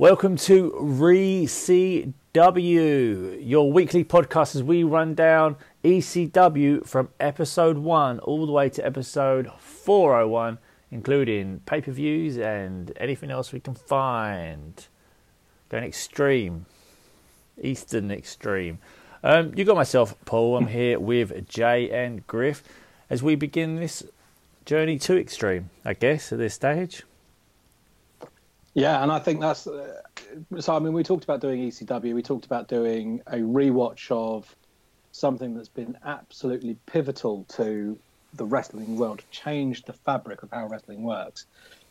Welcome to ReCW, your weekly podcast as we run down ECW from episode 1 all the way to episode 401, including pay per views and anything else we can find. Going extreme, Eastern extreme. Um, you got myself, Paul. I'm here with Jay and Griff as we begin this journey to extreme, I guess, at this stage. Yeah, and I think that's uh, so. I mean, we talked about doing ECW. We talked about doing a rewatch of something that's been absolutely pivotal to the wrestling world, changed the fabric of how wrestling works.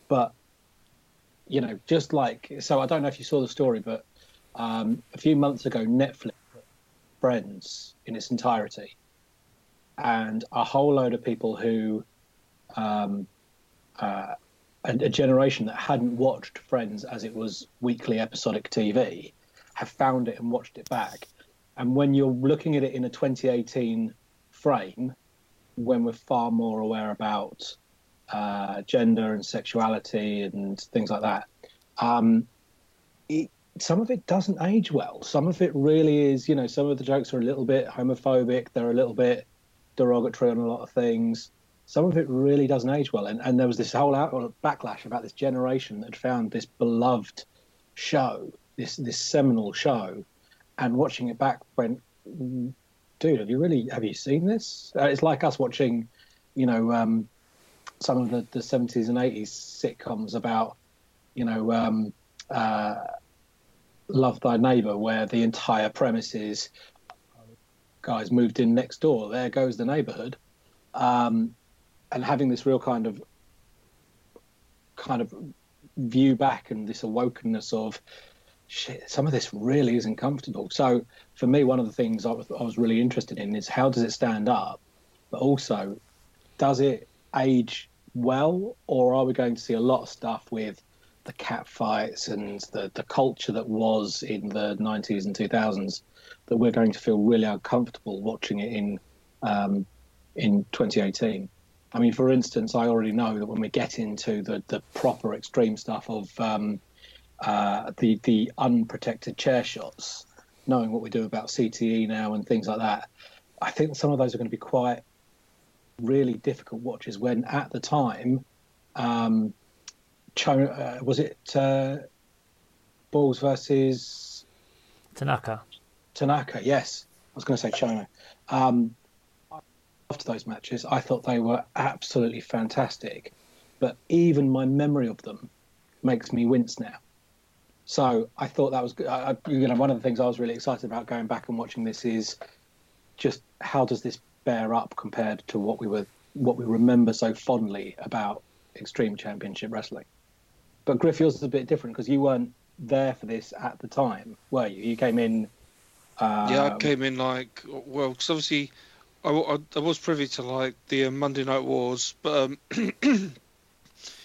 But you know, just like so, I don't know if you saw the story, but um, a few months ago, Netflix Friends in its entirety, and a whole load of people who um, uh, a, a, generation that hadn't watched Friends as it was weekly episodic TV have found it and watched it back. And when you're looking at it in a 2018 frame, when we're far more aware about uh, gender and sexuality and things like that, um, it, some of it doesn't age well. Some of it really is, you know, some of the jokes are a little bit homophobic. They're a little bit derogatory on a lot of things some of it really doesn't age well. And, and there was this whole backlash about this generation that found this beloved show, this this seminal show, and watching it back went, dude, have you really have you seen this? Uh, it's like us watching, you know, um, some of the, the 70s and 80s sitcoms about, you know, um, uh, Love Thy Neighbor, where the entire premise is guys moved in next door. There goes the neighborhood. Um, and having this real kind of kind of view back and this awokenness of shit some of this really isn't comfortable. So for me one of the things I was, I was really interested in is how does it stand up but also does it age well or are we going to see a lot of stuff with the cat fights and the, the culture that was in the 90s and 2000s that we're going to feel really uncomfortable watching it in um, in 2018 I mean, for instance, I already know that when we get into the, the proper extreme stuff of um, uh, the the unprotected chair shots, knowing what we do about CTE now and things like that, I think some of those are going to be quite really difficult watches. When at the time, um, Cho, uh, was it uh, Balls versus Tanaka? Tanaka, yes. I was going to say China. Um, after those matches, I thought they were absolutely fantastic. But even my memory of them makes me wince now. So I thought that was, I, you know, one of the things I was really excited about going back and watching this is just how does this bear up compared to what we were, what we remember so fondly about Extreme Championship Wrestling. But Griff, yours is a bit different because you weren't there for this at the time, were you? You came in. Um, yeah, I came in like well, because obviously I, I, I, was privy to like the uh, Monday Night Wars, but um,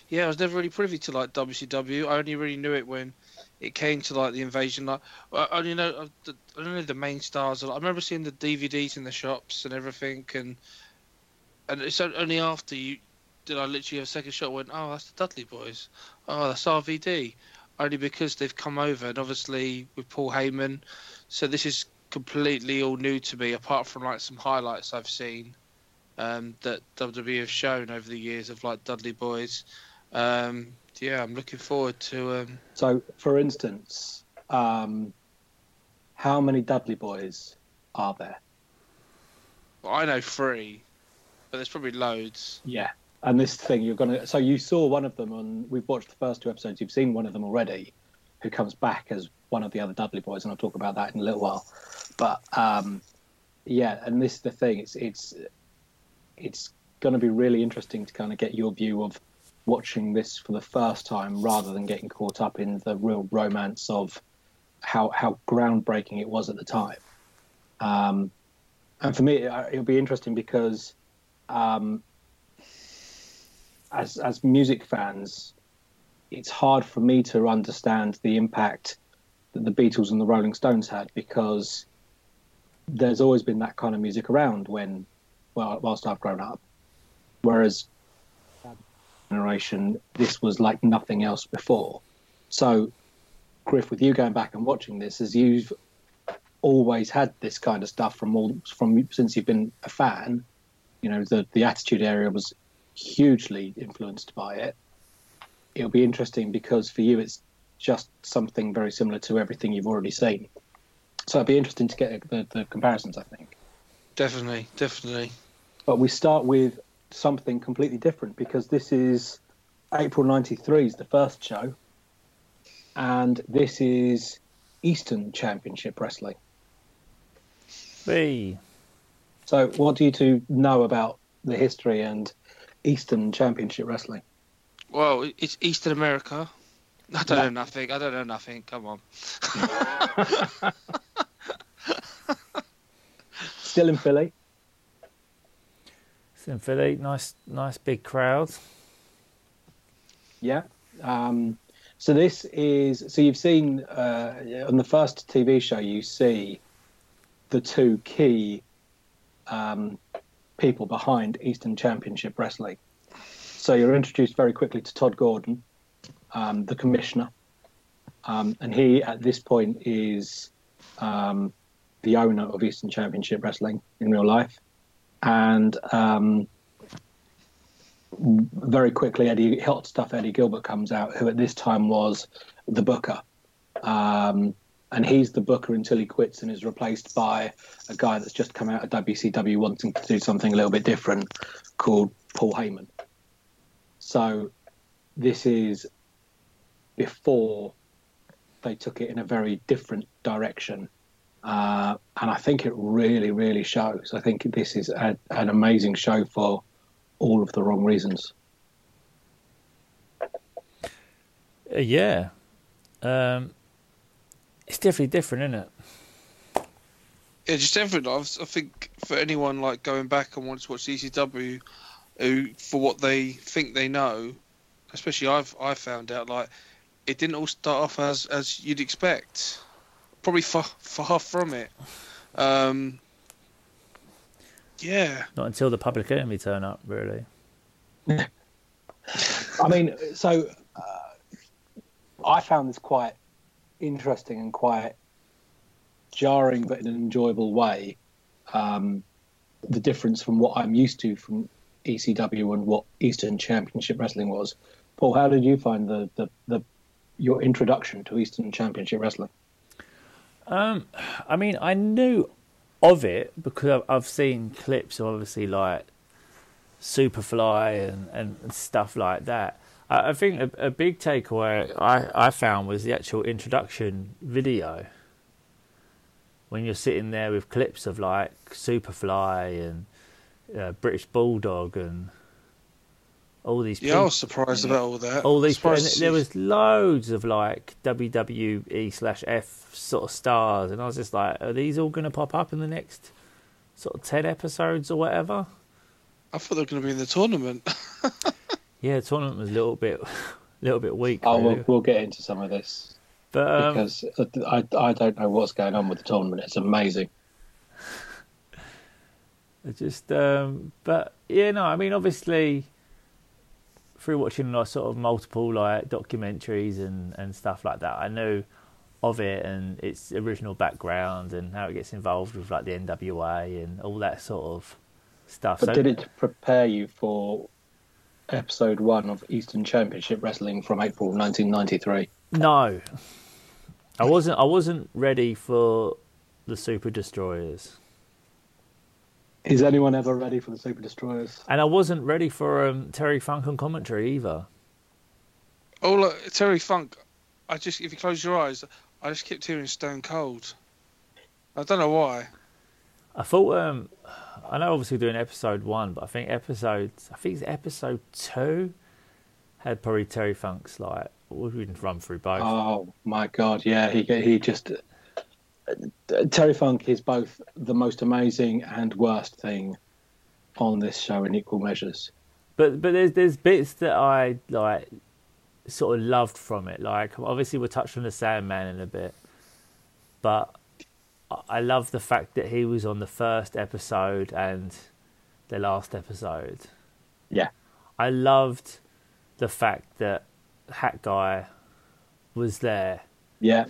yeah, I was never really privy to like WCW. I only really knew it when it came to like the invasion. Like I only know I don't know the main stars. I remember seeing the DVDs in the shops and everything, and and it's only after you did I literally have a second shot. Went, oh, that's the Dudley Boys. Oh, that's RVD. Only because they've come over, and obviously with Paul Heyman. So this is completely all new to me, apart from like some highlights I've seen um, that WWE have shown over the years of like Dudley Boys. Um, yeah, I'm looking forward to. Um... So, for instance, um, how many Dudley Boys are there? Well, I know three, but there's probably loads. Yeah, and this thing you're gonna. So you saw one of them on. We've watched the first two episodes. You've seen one of them already, who comes back as one of the other Dudley Boys, and I'll talk about that in a little while. But um, yeah, and this is the thing. It's it's it's going to be really interesting to kind of get your view of watching this for the first time rather than getting caught up in the real romance of how how groundbreaking it was at the time. Um, and for me, it'll be interesting because um, as as music fans, it's hard for me to understand the impact that the Beatles and the Rolling Stones had because there's always been that kind of music around when, well, whilst I've grown up. Whereas generation, this was like nothing else before. So Griff, with you going back and watching this, as you've always had this kind of stuff from all from since you've been a fan. You know, the the attitude era was hugely influenced by it. It'll be interesting because for you, it's just something very similar to everything you've already seen. So it'd be interesting to get the, the comparisons. I think. Definitely, definitely. But we start with something completely different because this is April '93 is the first show, and this is Eastern Championship Wrestling. B. So, what do you two know about the history and Eastern Championship Wrestling? Well, it's Eastern America. I don't Yeah. know nothing. I don't know nothing. Come on. Still in Philly. It's in Philly. Nice, nice big crowd. Yeah. Um, so this is so you've seen uh, on the first TV show you see the two key um, people behind Eastern Championship Wrestling. So you're introduced very quickly to Todd Gordon, um, the commissioner, um, and he at this point is um, the owner of Eastern Championship Wrestling in real life, and um, very quickly Eddie hot stuff Eddie Gilbert comes out, who at this time was the booker. Um, and he's the booker until he quits and is replaced by a guy that's just come out of WCW wanting to do something a little bit different called Paul Heyman. So this is before they took it in a very different direction. Uh, and I think it really, really shows. I think this is a, an amazing show for all of the wrong reasons. Uh, yeah. Um, it's definitely different, isn't it? Yeah, just everything. I I think for anyone like going back and wants to watch ECW, who for what they think they know, especially I've I found out like it didn't all start off as as you'd expect. Probably far far from it. Um, yeah, Not until the public enemy turn up, really. I mean, so uh, I found this quite interesting and quite jarring, but in an enjoyable way. Um, the difference from what I'm used to from ECW and what Eastern Championship Wrestling was. Paul, how did you find the, the, the your introduction to Eastern Championship Wrestling? Um, I mean, I knew of it because I've, seen clips of obviously like Superfly and, and, stuff like that. I, I think a, a big takeaway I, I found was the actual introduction video. When you're sitting there with clips of like Superfly and uh, British Bulldog and all these yeah, I was surprised about all that. all these Surprised and there was loads of like WWE slash F sort of stars, and I was just like, are these all going to pop up in the next sort of ten episodes or whatever? I thought they were going to be in the tournament. Yeah, the tournament was a little bit, little bit weak. Oh, really. we'll, we'll get into some of this but um, because I, I don't know what's going on with the tournament. It's amazing. It just um but yeah no i mean obviously through watching like sort of multiple like documentaries and and stuff like that i know of it and its original background and how it gets involved with like the nwa and all that sort of stuff. But so did it prepare you for episode one of Eastern Championship Wrestling from April 1993? no. I wasn't i wasn't ready for the super destroyers Is anyone ever ready for the Super Destroyers? and i wasn't ready for um terry funk on commentary either oh, look, Terry Funk. I just if you close your eyes, I just kept hearing Stone Cold. I don't know why. I thought um I know obviously doing episode one, but I think episode I think it's episode two had probably Terry Funk's like we can run through both. Oh my God! Yeah, he he just Terry Funk is both the most amazing and worst thing on this show in equal measures. But but there's there's bits that I like sort of loved from it. Like obviously we'll touch on the Sandman in a bit, but I- I love the fact that he was on the first episode and the last episode. Yeah, I loved the fact that Hat Guy was there Yeah.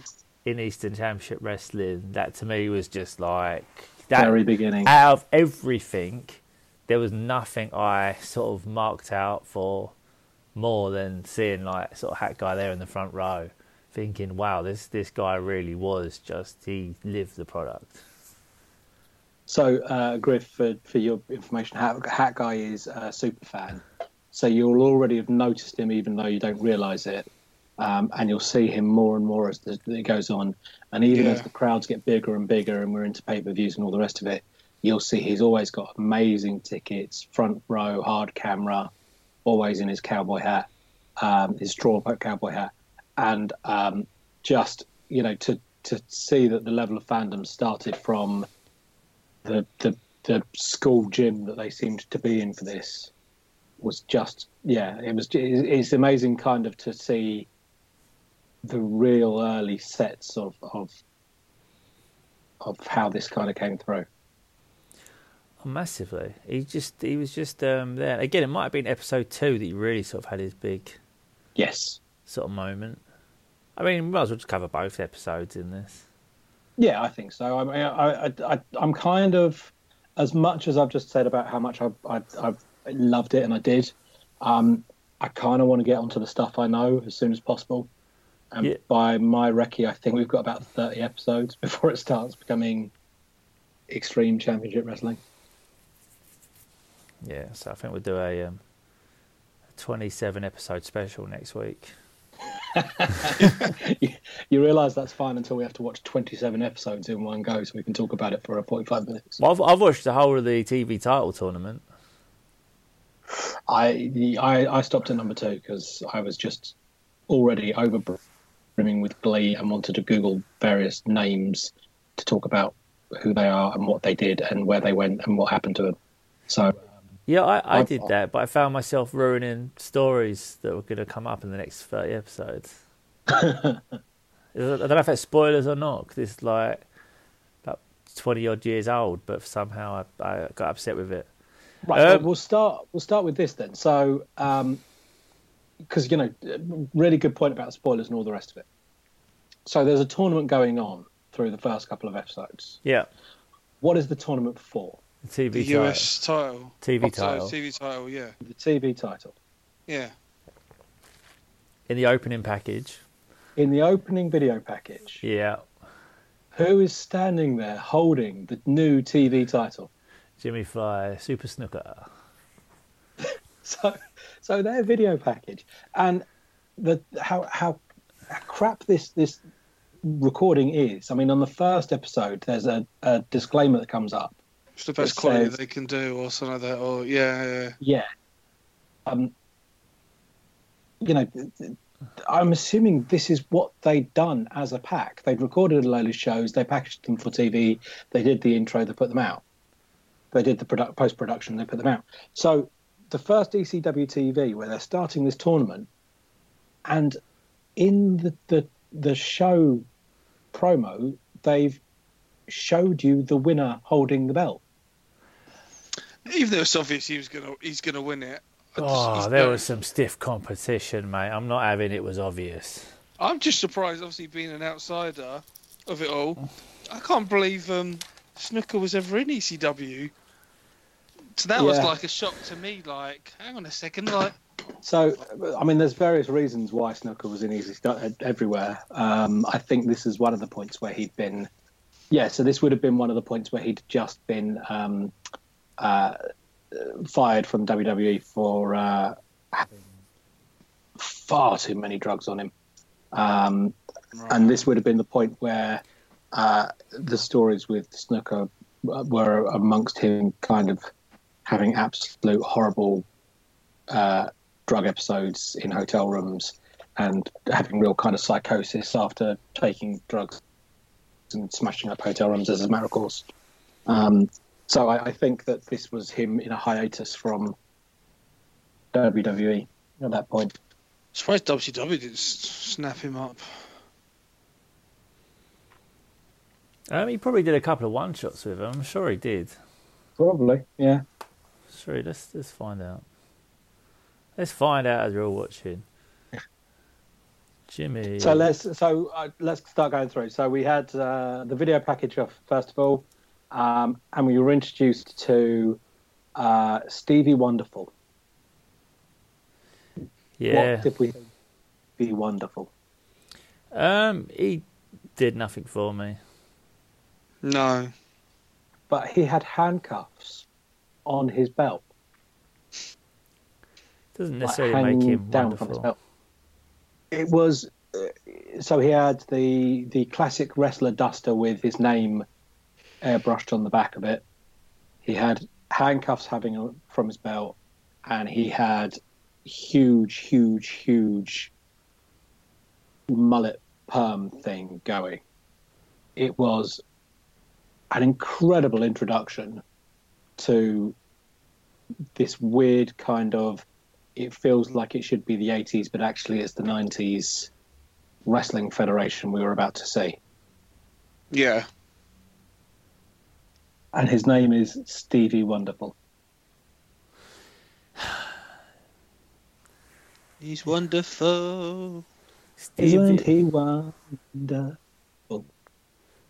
In Eastern Championship Wrestling, that to me was just like that. Very beginning. Out of everything, there was nothing I sort of marked out for more than seeing like sort of hat guy there in the front row, thinking, "Wow, this this guy really was just he lived the product." So, uh, Griff, for, for your information, Hat, Hat Guy is a super fan. So you'll already have noticed him, even though you don't realise it. Um, and you'll see him more and more as the, it goes on. And even Yeah. as the crowds get bigger and bigger, and we're into pay per views and all the rest of it, you'll see he's always got amazing tickets, front row, hard camera, always in his cowboy hat, um, his straw cowboy hat, and um, just you know to to see that the level of fandom started from the the the school gym that they seemed to be in for this was just yeah it was it's amazing kind of to see the real early sets of of of how this kind of came through Oh, massively. He just he was just um, there. Again, it might have been episode two that he really sort of had his big yes sort of moment. I mean, we might as well just cover both episodes in this. yeah i think so i mean i i, I i'm kind of as much as i've just said about how much i i i've loved it and i did um i kind of want to get onto the stuff i know as soon as possible and Yeah. by my recce i think we've got about 30 episodes before it starts becoming extreme championship wrestling Yeah, so I think we'll do a um, 27 episode special next week. you, you realize that's fine until we have to watch 27 episodes in one go so we can talk about it for 45 minutes Well, I've, I've watched the whole of the TV title tournament. I, I I stopped at number two because I was just already over brimming with glee and wanted to Google various names to talk about who they are and what they did and where they went and what happened to them. So Yeah, I, I did that, but I found myself ruining stories that were going to come up in the next 30 episodes. I don't know if that's spoilers or not, 'cause it's like about 20 odd years old, but somehow I, I got upset with it. right, Um, well, we'll start we'll start with this then. So because you know, really good point about spoilers and all the rest of it. So there's a tournament going on through the first couple of episodes. Yeah, What is the tournament for? the TV The title. US title. TV Oh, title. TV title, yeah. The TV title. Yeah. In the opening package. In the opening video package, Yeah, who is standing there holding the new TV title? Jimmy Fly, Super Snuka. So, so their video package and the how how crap this this recording is. I mean, on the first episode, there's a, a disclaimer that comes up. It's the best quality says- they can do, or something like that. Or yeah, yeah. Yeah. Um. You know, I'm assuming this is what they'd done as a pack. They'd recorded a load of shows, they packaged them for TV, they did the intro, they put them out. They did the produ- post production, they put them out. So the first ECW TV, where they're starting this tournament, and in the the, the show promo, they've showed you the winner holding the belt. Even though it's obvious he was gonna, he's gonna win it. I just- Oh, there was some stiff competition, mate. I'm not having it was obvious. I'm just surprised, obviously being an outsider of it all. I can't believe um, Snuka was ever in ECW. So that was like a shock to me. Like, hang on a second, like, So, I mean, there's various reasons why Snuka was in Easy Start everywhere. Um, I think this is one of the points where he'd been. Yeah, so this would have been one of the points where he'd just been um, uh, fired from WWE for uh, having far too many drugs on him. Um, and this would have been the point where uh, the stories with Snuka were amongst him kind of having absolute horrible uh, drug episodes in hotel rooms and having real kind of psychosis after taking drugs and smashing up hotel rooms as a matter of course. Um, so I, I think that this was him in a hiatus from WWE at that point. surprised WCW didn't snap him up. Um, he probably did a couple of one shots with him. I'm sure he did. Probably, yeah. Sure, let's let's find out. Let's find out as we're all watching. Jimmy. So let's so uh, let's start going through. So we had uh, the video package of first of all, um, and we were introduced to uh, Stevie Wonderful. yeah. What did we? Be wonderful. Um, he did nothing for me. No. But he had handcuffs on his belt, Doesn't like necessarily hanging make him down from his wonderful. belt. It was uh, so he had the the classic wrestler duster with his name airbrushed on the back of it. He had handcuffs having from his belt, and he had huge, huge, huge mullet perm thing going. It was an incredible introduction to this weird kind of. It feels like it should be the 80s, but actually it's the 90s wrestling federation we were about to see. Yeah. And his name is Stevie Wonderful. He's wonderful. Isn't Stevie, he wonderful?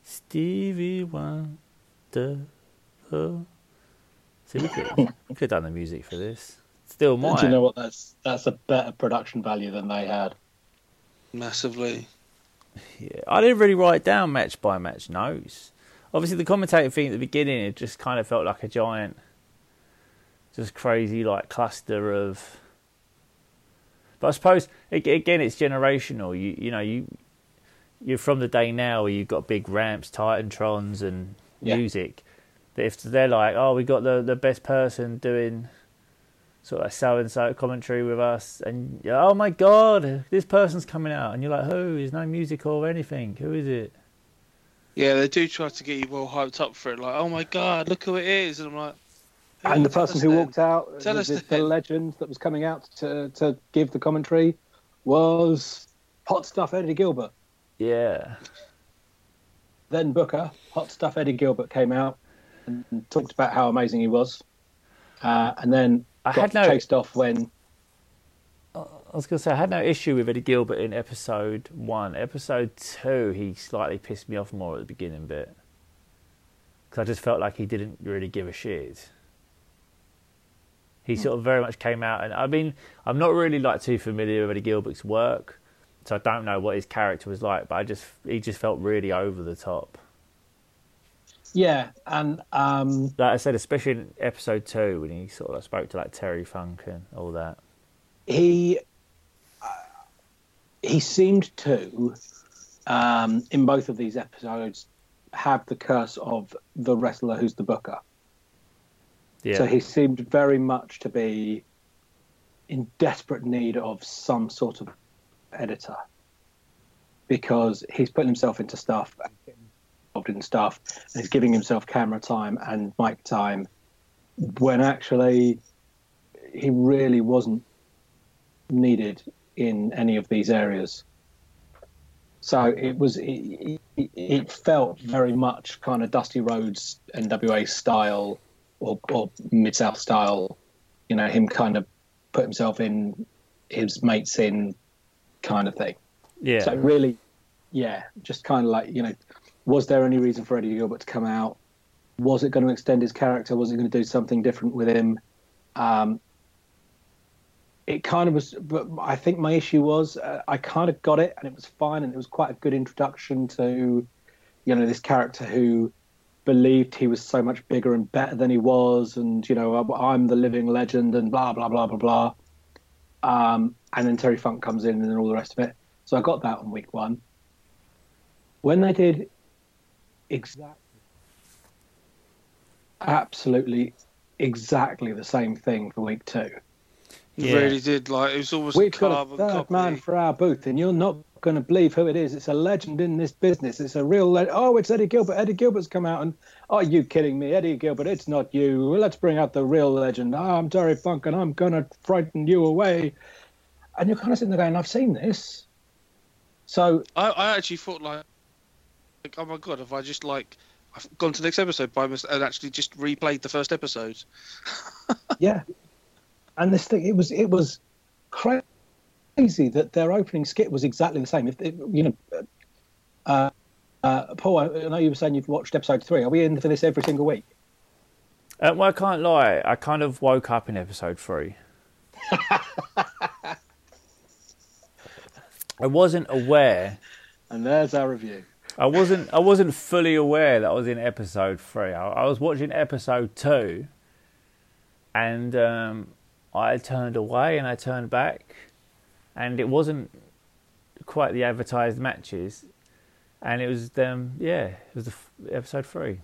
Stevie Wonder. See, we could, we could have done the music for this. Still mine. Do you know what? That's that's a better production value than they had. Massively. Yeah, I didn't really write down match by match notes. Obviously, the commentator thing at the beginning, it just kind of felt like a giant, just crazy like cluster of. But I suppose again, it's generational. You you know you you're from the day now where you've got big ramps, Titantrons, and Yeah. music. That if they're like, oh, we got the the best person doing sort of so and so commentary with us, and you're, oh my god, this person's coming out, and you're like, who? There's no music or anything. Who is it? Yeah, they do try to get you all hyped up for it. Like, oh my god, look who it is. And I'm like. who? And the person who walked out, Tell the, us the, the legend that was coming out to to give the commentary, was Hot Stuff Eddie Gilbert. Yeah, Then Booker, Hot Stuff Eddie Gilbert came out and talked about how amazing he was, uh, and then I got had no. chased off when I was going to say I had no issue with Eddie Gilbert in episode one. Episode two, he slightly pissed me off more at the beginning bit because I just felt like he didn't really give a shit. He sort of very much came out, and I mean, I'm not really like too familiar with Eddie Gilbert's work, so I don't know what his character was like. But I just he just felt really over the top. Yeah, and um, Like I said, especially in episode two when he sort of spoke to like Terry Funk and all that. he uh, he seemed to um, in both of these episodes have the curse of the wrestler who's the booker. Yeah, So he seemed very much to be in desperate need of some sort of editor because he's putting himself into stuff involved in stuff and he's giving himself camera time and mic time when actually he really wasn't needed in any of these areas. So it was it, it, it felt very much kind of Dusty Rhodes NWA style or, or Mid South style, you know, him kind of put himself in his mates in kind of thing. yeah. So really, yeah, just kind of like you know, was there any reason for Eddie Gilbert to come out? Was it going to extend his character? Was it going to do something different with him? Um, it kind of was, but I think my issue was uh, I kind of got it, and it was fine, and it was quite a good introduction to, you know, this character who believed he was so much bigger and better than he was, and you know, I'm the living legend, and blah blah blah blah blah. Um, and then Terry Funk comes in, and then all the rest of it. So I got that on week one. When they did exactly, absolutely, exactly the same thing for week two. He Yeah. really did. Like, it was almost We've a got a carbon third copy. man for our booth, and you're not going to believe who it is. It's a legend in this business. It's a real. Le- oh, it's Eddie Gilbert. Eddie Gilbert's come out, and are you kidding me, Eddie Gilbert? It's not you. Well, let's bring out the real legend. Oh, I'm Terry Funk, and I'm going to frighten you away. And you're kind of sitting there going, I've seen this. So I, I actually thought like, like, oh my god, have I just like I've gone to the next episode by mistake and actually just replayed the first episode? yeah, and this thing, it was it was crazy crazy that their opening skit was exactly the same. If you know, uh, uh, Paul, I know you were saying you've watched episode three. Are we in for this every single week? Uh, well, I can't lie. I kind of woke up in episode three. I wasn't aware. And there's our review. I wasn't. I wasn't fully aware that I was in episode three. I, I was watching episode two, and um, I turned away and I turned back, and it wasn't quite the advertised matches, and it was um yeah it was the f- episode three.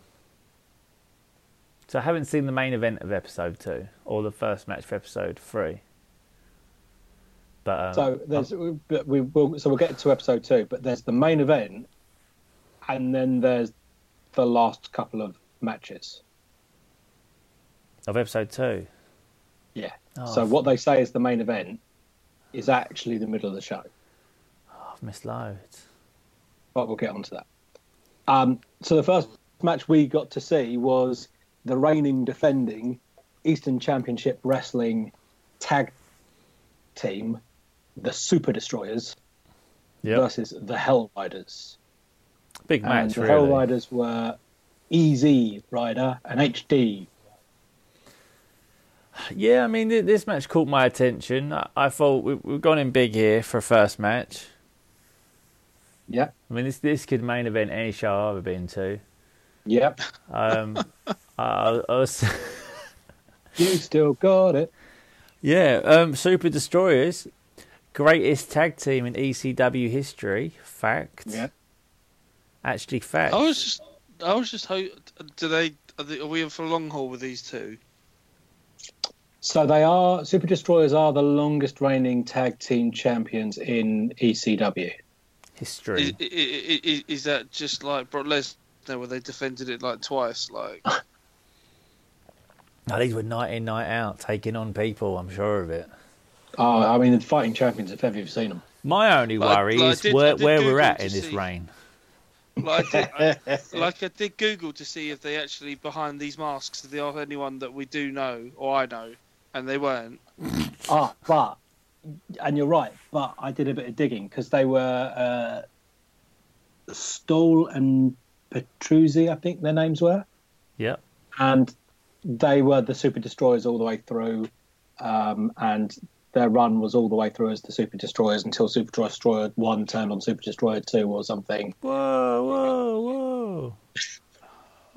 So I haven't seen the main event of episode two or the first match for episode three. But um, so there's but we will so we'll get to episode two, but there's the main event, and then there's the last couple of matches of episode two. Yeah. Oh, so what they say is the main event is actually the middle of the show. Oh, I've missed loads. But we'll get onto that. Um, so the first match we got to see was the reigning defending Eastern Championship Wrestling tag team, the Super Destroyers, yep. versus the Hell Riders. Big match, and the really. Hell Riders were EZ Rider and HD yeah, I mean, this match caught my attention. I thought we've gone in big here for a first match. Yeah. I mean, this this could main event any show I've ever been to. Yep. Um, I, I was. you still got it. Yeah. Um, Super Destroyers, greatest tag team in ECW history. Fact. Yeah. Actually, fact. I was just, I was just hoping. Do they? Are, they, are we in for a long haul with these two? So they are Super Destroyers are the longest reigning tag team champions in ECW history. Is, is, is that just like Brock Lesnar, where they defended it like twice? Like, no, these were night in, night out, taking on people. I'm sure of it. Oh, I mean, the fighting champions. If ever you've seen them. My only worry like, is did, where, where we're at in this see, reign. Like I, did, I, like I did Google to see if they actually behind these masks, if they are anyone that we do know or I know and they weren't. ah, but and you're right, but I did a bit of digging because they were uh, Stoll and Petruzzi, I think their names were. Yeah. And they were the Super Destroyers all the way through, um, and their run was all the way through as the Super Destroyers until Super Destroyer One turned on Super Destroyer Two or something. Whoa, whoa, whoa!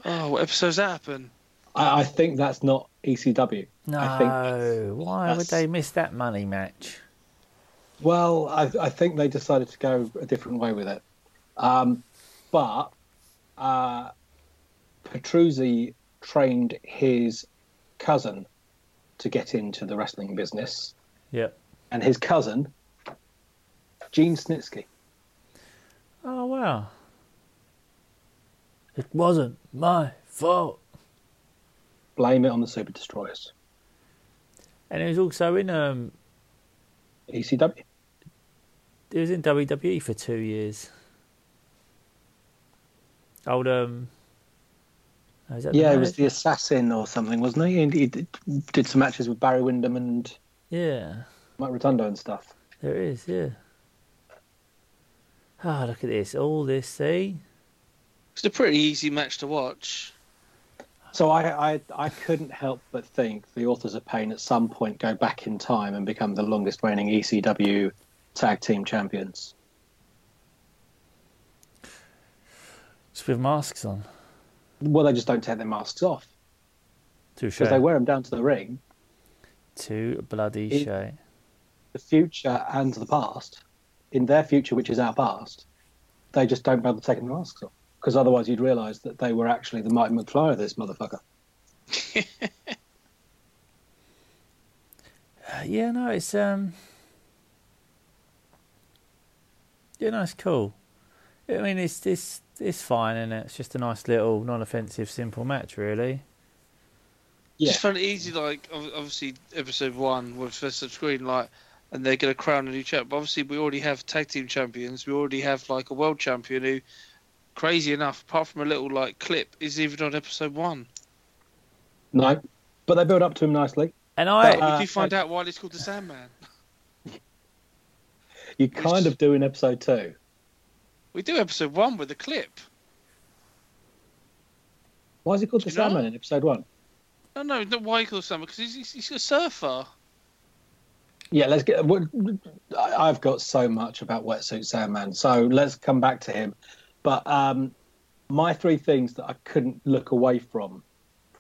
oh, what episodes that happen? I, I think that's not ECW. No, I think why would they miss that money match? Well, I, I, think they decided to go a different way with it. Um, but uh, Petruzzi trained his cousin to get into the wrestling business. Yep. And his cousin, Gene Snitsky. Oh, wow. It wasn't my fault blame it on the Super Destroyers. And he was also in um, ECW. He was in WWE for two years. Old um. Oh, yeah, it was the assassin or something, wasn't he? He did, did some matches with Barry Windham and yeah, Mike Rotundo and stuff. There is, yeah. Ah, oh, look at this! All this, see. It's a pretty easy match to watch. So I, I, I couldn't help but think the Authors of Pain at some point go back in time and become the longest reigning ECW tag team champions. Just with masks on. Well, they just don't take their masks off. Touche. Because they wear them down to the ring. Too bloody shame. The future and the past, in their future, which is our past, they just don't bother taking the masks off because otherwise you'd realise that they were actually the Marty McFly of this motherfucker. yeah, no, it's um, yeah, no, it's cool. I mean, it's it's it's fine, and it? It's just a nice little, non-offensive, simple match, really. Yeah. Just found it easy, like obviously episode one was first screen, like, and they're going to crown a new champ. But obviously, we already have tag team champions. We already have like a world champion who crazy enough, apart from a little like clip, is even on episode one. No, but they build up to him nicely. And I, but, uh, did you find I, out why it's called the Sandman? you kind of do in episode two. We do episode one with the clip. Why is he called Do the you not? Sandman in episode one? No, no, not why he calls Sandman because he's, he's, he's a surfer. Yeah, let's get. what- I- I've got so much about Wetsuit Sandman, so let's come back to him. But um, my three things that I couldn't look away from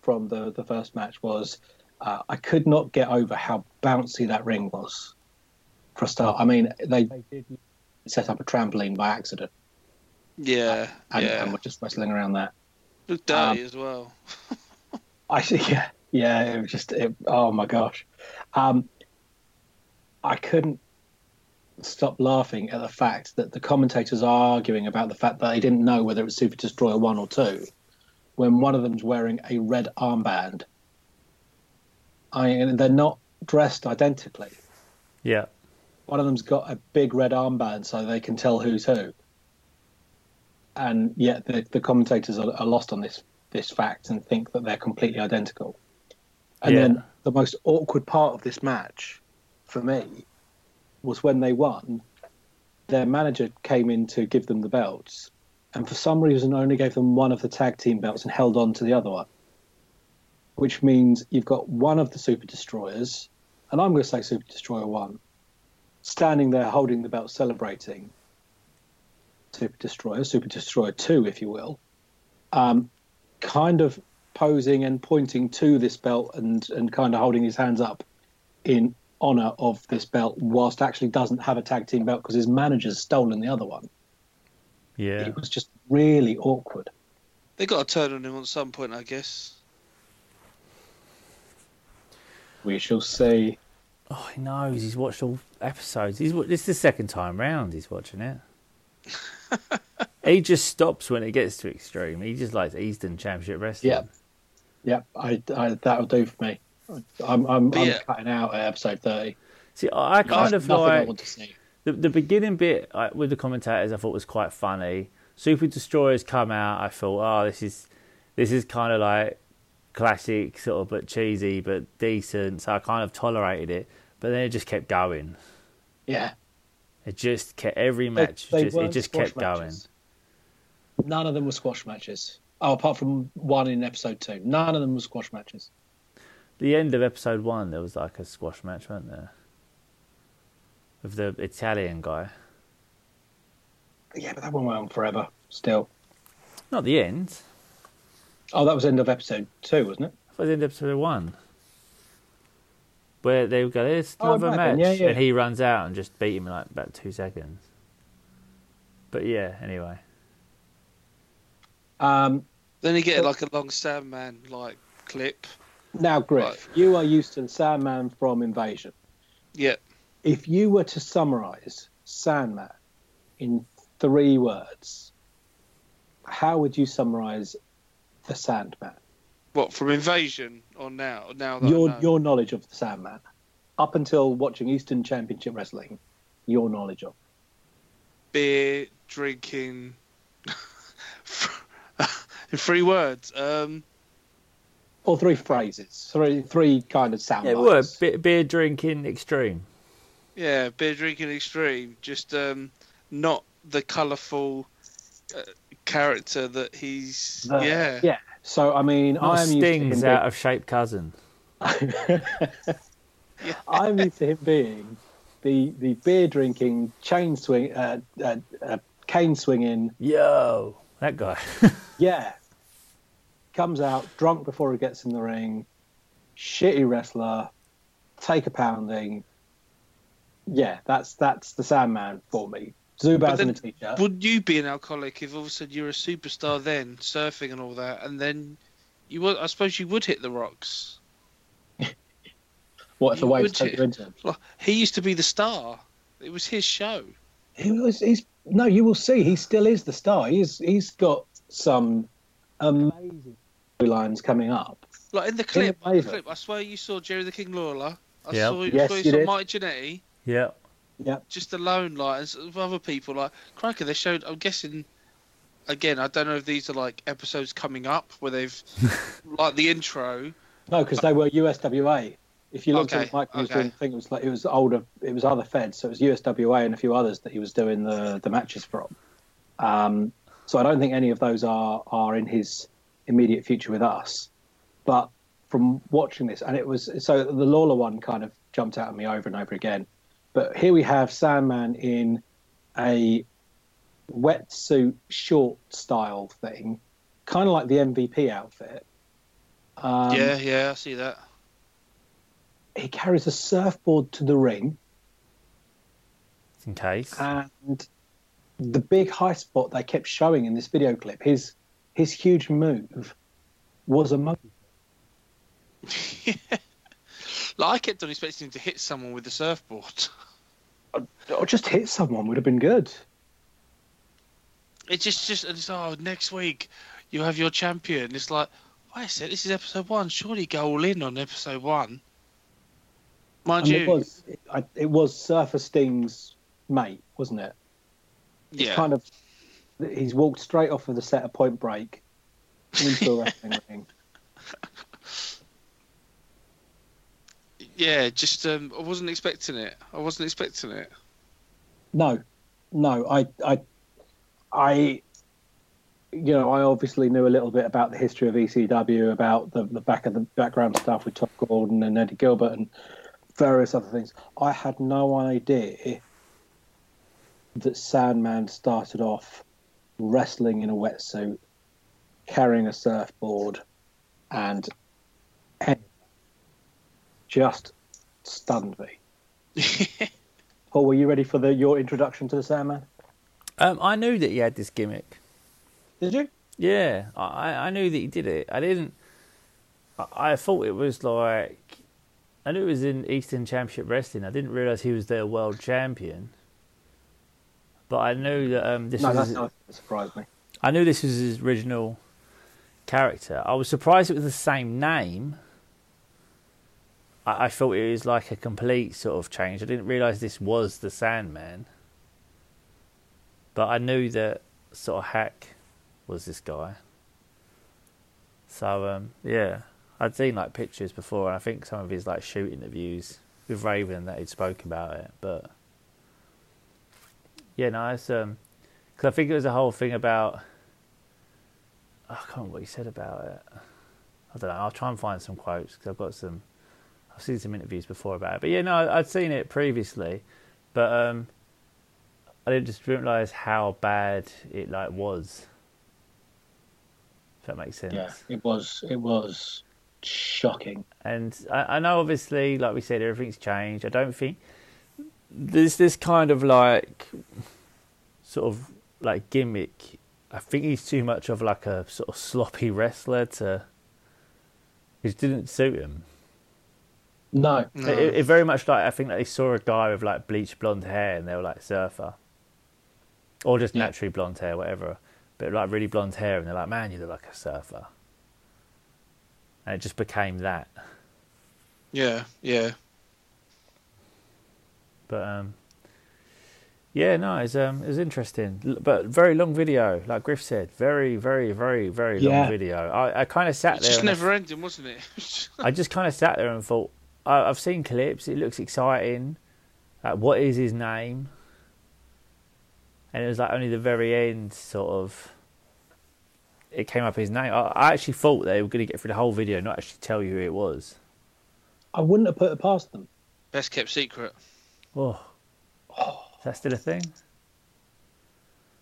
from the the first match was uh, I could not get over how bouncy that ring was. For a start, I mean, they, they did set up a trampoline by accident, Yeah, and, yeah. and we're just wrestling around that. Look dirty um, as well. I yeah, yeah. It was just it, oh my gosh, um, I couldn't stop laughing at the fact that the commentators are arguing about the fact that they didn't know whether it was Super Destroyer one or two, when one of them's wearing a red armband. I they're not dressed identically. Yeah. One of them's got a big red armband, so they can tell who's who. And yet the, the commentators are, are lost on this this fact and think that they're completely identical. And Yeah. then the most awkward part of this match, for me, was when they won. Their manager came in to give them the belts, and for some reason only gave them one of the tag team belts and held on to the other one. Which means you've got one of the Super Destroyers, and I'm going to say Super Destroyer one, standing there holding the belt, celebrating. Super Destroyer, Super Destroyer 2, if you will, um, kind of posing and pointing to this belt and, and kind of holding his hands up in honor of this belt, whilst actually doesn't have a tag team belt because his manager's stolen the other one. Yeah. It was just really awkward. They got to turn on him at some point, I guess. We shall see. Oh, he knows. He's watched all episodes. He's wa- this is the second time round. He's watching it. he just stops when it gets to extreme. He just likes Eastern Championship Wrestling. Yeah. Yeah, I, I, that'll do for me. I'm, I'm, I'm yeah. cutting out at episode 30. See, I I kind of Nothing I like want to see. the the beginning bit I, with the commentators. I thought was quite funny. Super Destroyers come out. I thought, oh, this is this is kind of like classic, sort of, but cheesy, but decent. So I kind of tolerated it. But then it just kept going. Yeah. It just kept every match. they just it just squash kept going. None of them were squash matches. Oh, apart from one in episode two. None of them were squash matches. The end of episode one, there was like a squash match, weren't there? With the Italian guy. Yeah, but that one went on forever. Still. Not the end. Oh, that was end of episode two, wasn't it? It was the end of episode one. Where they go, there's Oh, another have match. yeah, yeah. And he runs out and just beat him in like about two seconds. But yeah, anyway. Um, Then you get like a long Sandman like clip. now, Griff, you are used to Sandman from Invasion. Yeah. If you were to summarize Sandman in three words, how would you summarize the Sandman? What from Invasion or now? Now that Your know. your knowledge of the Sandman, up until watching Eastern Championship Wrestling, your knowledge of. beer drinking. In three words. Um, Or three phrases, three three kind of sound Yeah, it were be- beer drinking extreme. yeah, beer drinking extreme. Just um, not the colourful uh, character that he's. The- yeah. yeah. So I mean, Not I'm used to him Sting's being- out of shape cousin. I'm used to him being the the beer drinking, chain swing, uh, uh, uh, cane swinging. Yo, that guy. Yeah, comes out drunk before he gets in the ring. Shitty wrestler, take a pounding. Yeah, that's that's the Sandman for me. Zubaz in a t-shirt. Would you be an alcoholic if all of a sudden you're a superstar then, surfing and all that, and then you would? I suppose you would hit the rocks. what if the waves take you into him? He used to be the star. It was his show. He was. He's no. You will see. He still is the star. He's he's got some amazing lines coming up. Like in the clip, the clip I swear you saw Jerry the King Lawler. I Yep. saw, Yes, saw you you saw did. Mike Jannetty. yeah. Yeah. just alone, like and s- with other people, like Cracker, they showed. I'm guessing. Again, I don't know if these are like episodes coming up where they've like the intro. No, because they were USWA If you look Okay, at the mic, he was okay. doing, I think it was like it was older, it was other feds, so it was USWA and a few others that he was doing the the matches from. Um, so I don't think any of those are are in his immediate future with us. But from watching this, and it was so the Lawler one kind of jumped out at me over and over again. But here we have Sandman in a wetsuit short style thing, kind of like the MVP outfit. Um, yeah, yeah, I see that. He carries a surfboard to the ring, in case. and the big high spot they kept showing in this video clip, his his huge move was a mug. Like I kept on expecting him to hit someone with the surfboard. Or just hit someone would have been good. It's just, just, it's, oh, next week you have your champion. It's like, wait a sec, this is episode one. Surely go all in on episode one. Mind And you, it was it, I, it was Surfer Sting's mate, wasn't it? It's yeah, kind of he's walked straight off of the set of Point Break into a wrestling ring. yeah, just, um, I wasn't expecting it. I wasn't expecting it. No, no, I, I, I, you know, I obviously knew a little bit about the history of ECW, about the, the back of the background stuff with Tod Gordon and Eddie Gilbert and various other things. I had no idea that Sandman started off wrestling in a wetsuit, carrying a surfboard, and just stunned me. Paul, were you ready for the your introduction to the Sandman? Um, I knew that he had this gimmick. Did you? Yeah, I, I knew that he did it. I didn't. I, I thought it was like. I knew it was in Eastern Championship Wrestling. I didn't realize he was their world champion. But I knew that um, this No, was. that's his- not surprised me. I knew this was his original character. I was surprised it was the same name. I, I thought it was like a complete sort of change. I didn't realize this was the Sandman. But I knew that sort of Hak was this guy. So um, yeah, I'd seen like pictures before, and I think some of his like shoot interviews with Raven that he'd spoken about it. But yeah, no, it's um, because I think it was a whole thing about. I can't remember what he said about it. I don't know. I'll try and find some quotes because I've got some. I've seen some interviews before about it, but yeah, no, I'd seen it previously, but um, I didn't just realize how bad it like was. If that makes sense. Yeah, it was it was shocking. And I, I know, obviously, like we said, everything's changed. I don't think there's this kind of like sort of like gimmick. I think he's too much of like a sort of sloppy wrestler to. Which didn't suit him. No, No. It, it very much like I think that they saw a guy with like bleached blonde hair and they were like surfer, or just Yeah. naturally blonde hair, whatever. But like really blonde hair, and they're like, "Man, you look like a surfer." And it just became that. Yeah, yeah. But um, yeah, no, it's um, it was interesting, but very long video. Like Griff said, very, very, very, very long video. I, I kind of sat It's there. just and I- never ending, wasn't it? I just kind of sat there and thought, I, I've seen clips. It looks exciting. Like, what is his name? And it was like only the very end, sort of. It came up his name. I, I actually thought they were going to get through the whole video, and not actually tell you who it was. I wouldn't have put it past them. Best kept secret. Oh, is that still a thing?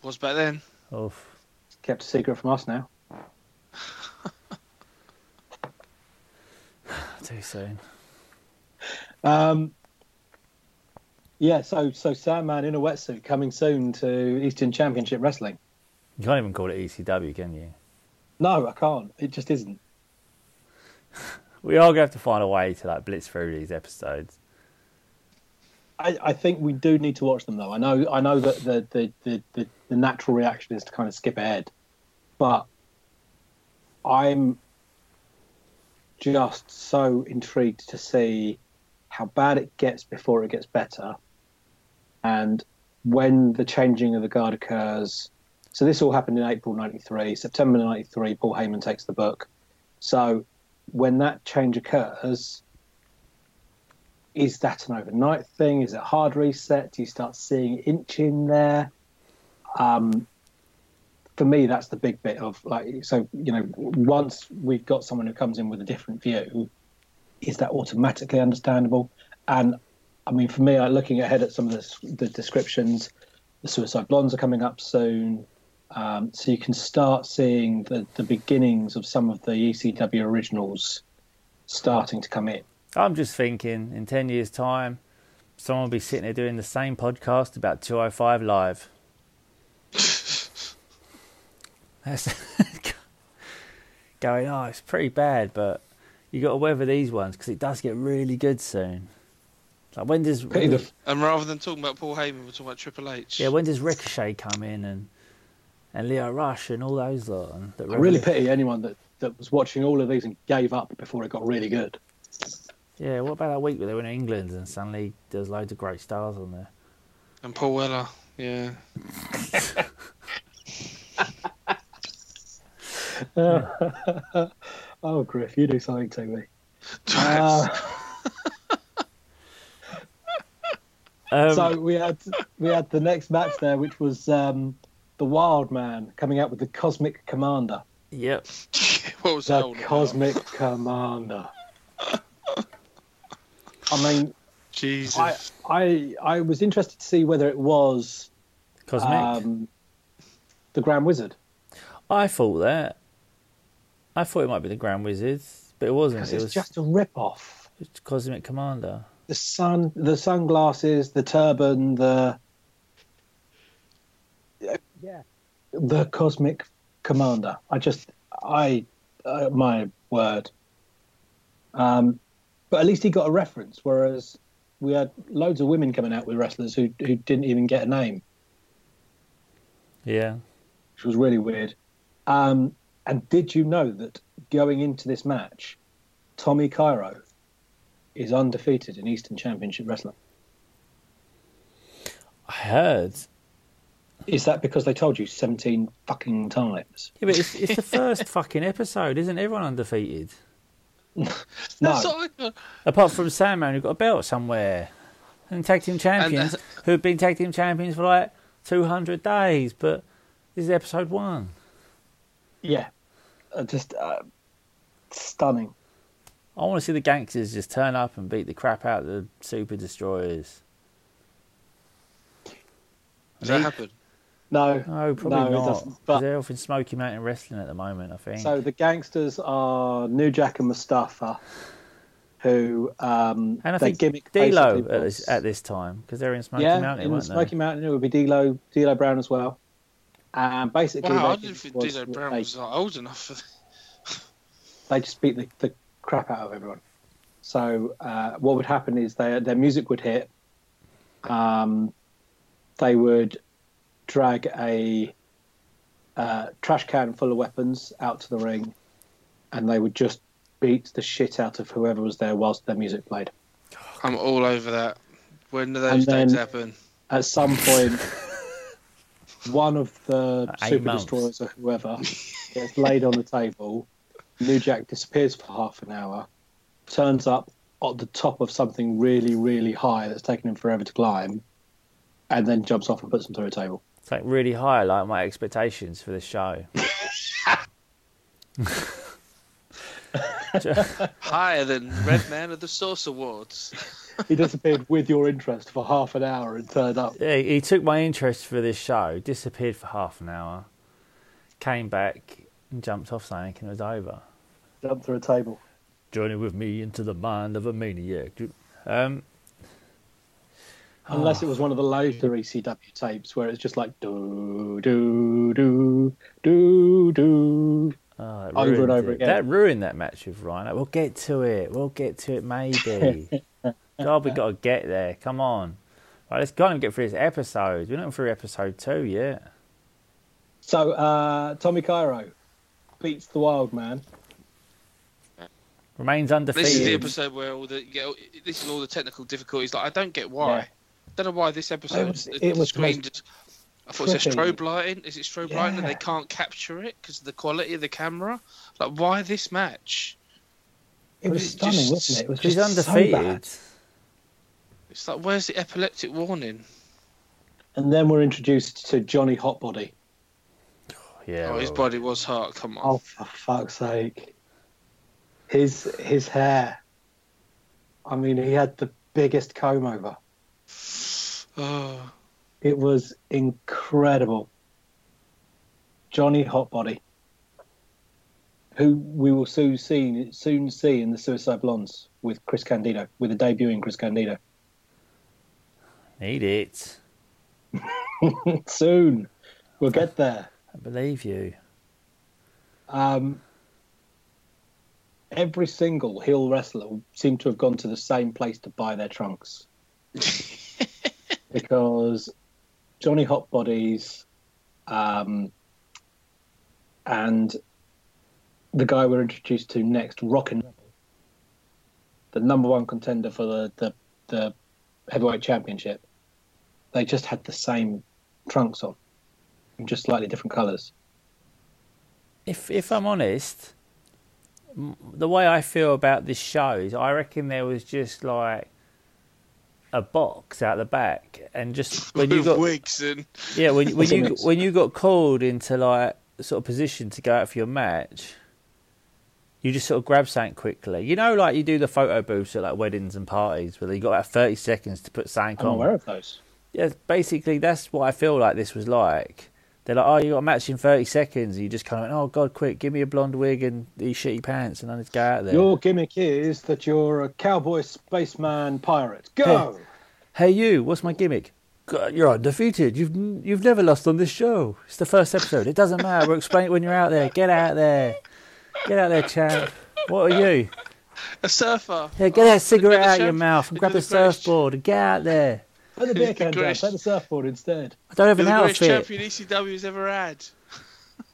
Was back then. Oh, Kept a secret from us now. too soon. Um, yeah, so so Sandman in a wetsuit coming soon to Eastern Championship Wrestling. You can't even call it ECW, can you? No, I can't. It just isn't. We are going to have to find a way to like blitz through these episodes. I, I think we do need to watch them though. I know I know that the the, the, the, the natural reaction is to kind of skip ahead, but I'm just so intrigued to see how bad it gets before it gets better, and when the changing of the guard occurs. So this all happened in April '93. September '93, Paul Heyman takes the book. So when that change occurs, is that an overnight thing? Is it hard reset? Do you start seeing inching there? Um, for me, that's the big bit of like, so, you know, once we've got someone who comes in with a different view, is that automatically understandable? And I mean, for me, looking ahead at some of the, the descriptions, the Suicide Blondes are coming up soon. Um, so you can start seeing the, the beginnings of some of the ECW originals starting to come in. I'm just thinking in 10 years' time, someone will be sitting there doing the same podcast about 205 Live. That's going, oh, it's pretty bad, but you got to weather these ones because it does get really good soon. Like when does and rather than talking about Paul Heyman, we're talking about Triple H. Yeah, when does Ricochet come in and and Lio Rush and all those lot? And I really pity anyone that, that was watching all of these and gave up before it got really good. Yeah, what about that week where they were in England and suddenly there's loads of great stars on there? And Paul Weller, yeah. oh, Griff, you do something to me. Uh, um, so we had we had the next match there, which was um, the Wild Man coming out with the Cosmic Commander. Yep. what was that? the Cosmic about? Commander? I mean, Jesus. I, I I was interested to see whether it was Cosmic, um, the Grand Wizard. I thought that. I thought it might be the Grand Wizard, but it wasn't. It was just a rip-off. It's Cosmic Commander. The sun, the sunglasses, the turban, the yeah, the Cosmic Commander. I just, I, uh, my word. Um, but at least he got a reference, whereas we had loads of women coming out with wrestlers who who didn't even get a name. Yeah, which was really weird. Um, and did you know that going into this match, Tommy Cairo is undefeated in Eastern Championship Wrestling? I heard. Is that because they told you 17 fucking times? Yeah, but it's, it's the first fucking episode. Isn't everyone undefeated? no. Apart from Sandman, who got a belt somewhere. And tag team champions, and, uh, who've been tag team champions for like 200 days. But this is episode one. Yeah. Uh, just uh, stunning. I want to see the gangsters just turn up and beat the crap out of the super destroyers. Does that happen? No, no, probably no, not. But they're off in Smoky Mountain Wrestling at the moment, I think. So the gangsters are New Jack and Mustafa, who um, and I think gimmick D'Lo at this, at this time because they're in Smoky yeah, Mountain. in Smoky Mountain, it would be D'Lo, D'Lo Brown as well. And basically, wow, I didn't think D'Lo Brown was old enough for. they just beat the, the crap out of everyone. So uh, what would happen is they, their music would hit. Um, they would drag a uh, trash can full of weapons out to the ring, and they would just beat the shit out of whoever was there whilst their music played. I'm all over that. When do those things happen? At some point, one of the Eight super months. destroyers or whoever gets laid on the table. New Jack disappears for half an hour, turns up at the top of something really, really high that's taken him forever to climb, and then jumps off and puts him through a table. It's like really high, like my expectations for this show. Higher than Redman of the Source Awards. he disappeared with your interest for half an hour and turned up. Yeah, he took my interest for this show, disappeared for half an hour, came back and jumped off something and it was over. Jumped through a table. Journey with me into the mind of a maniac. Um, Unless oh. it was one of the later ECW tapes where it's just like do do do do do oh, over and over it. again. That ruined that match with Rhino. We'll get to it. We'll get to it maybe. God, we got to get there. Come on. Right, let's go and get through this episode. We're not through episode two yet. So, uh, Tommy Cairo beats the Wild Man. Remains undefeated. This is the episode where all the you know, this is all the technical difficulties. Like I don't get why. Yeah don't know why this episode. Oh, it was, it was screen just, I thought it's a strobe lighting. Is it strobe yeah. lighting and they can't capture it because of the quality of the camera? Like, why this match? It was, it was stunning, just, wasn't it? It was he's undefeated. So It's like, where's the epileptic warning? And then we're introduced to Johnny Hotbody. Oh, yeah. oh, his body was hot. Come on. Oh, for fuck's sake! His his hair. I mean, he had the biggest comb over. Oh. It was incredible. Johnny Hotbody, who we will soon see soon see in the Suicide Blondes with Chris Candido, with a debuting Chris Candido. Need it. soon, we'll get there. I believe you. Um, every single heel wrestler seemed to have gone to the same place to buy their trunks because Johnny Hotbody's um, and the guy we're introduced to next, Rockin' the number one contender for the, the, the heavyweight championship, they just had the same trunks on, just slightly different colours. If if I'm honest, the way I feel about this show is I reckon there was just like a box out the back, and just when you got wigs and yeah when when you when you got called into like sort of position to go out for your match. You just sort of grab something quickly. You know, like you do the photo booths at like weddings and parties where you got about 30 seconds to put something I'm on. aware of those. Yeah, basically that's what I feel like this was like. They're like, oh, you got a match in thirty seconds. And you just kind of, went, oh god, quick, give me a blonde wig and these shitty pants, and then let's go out there. Your gimmick is that you're a cowboy spaceman pirate. Go! Hey, you, what's my gimmick? God, you're undefeated. You've you've never lost on this show. It's the first episode. It doesn't matter. We'll explain it when you're out there. Get out there. Get out there, champ. What are you? a surfer. Yeah, get that cigarette Bit of out your mouth and grab the the surfboard and get out there. Play the beer can down. greatest- the surfboard instead. I don't have You're an the greatest outfit. champion ECW's ever had.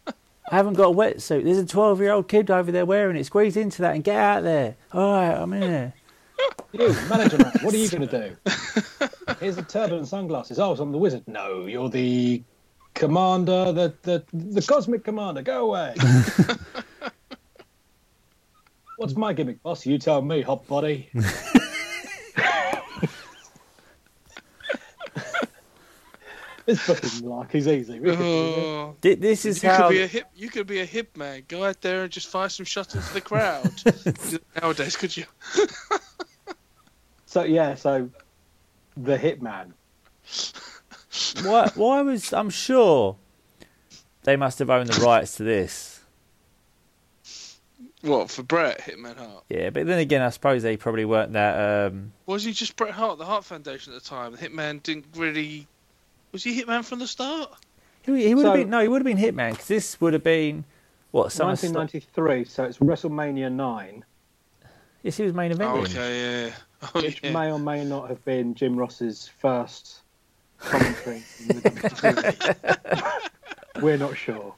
I haven't got a wetsuit. There's a 12 year old kid over there wearing it. Squeeze into that and get out there. All right, I'm in there. You, manager man, what are you going to do? Here's a turban and sunglasses. Oh, so I'm the wizard. No, you're the commander, the the, the cosmic commander. Go away. What's my gimmick, boss? You tell me, hot body. This fucking like is easy. We could do this. Oh. Thi- This is You how. could be a hip. You could be a hip man. Go out there and just fire some shots into the crowd. Nowadays, could you? So yeah, so the hitman. Why, why was. I'm sure they must have owned the rights to this. What for Bret Hitman Hart? Yeah, but then again, I suppose they probably weren't that. Um, Wasn't he just Bret Hart, the Hart Foundation at the time? The Hitman didn't really. Was he Hitman from the start? he, he would have been. No, he would have been Hitman because this would have been. What? Summer 1993, so it's WrestleMania 9, Yes, he was main Oh, eventing. okay, yeah. Oh, which yeah. may or may not have been Jim Ross's first commentary. in the WWE. We're not sure.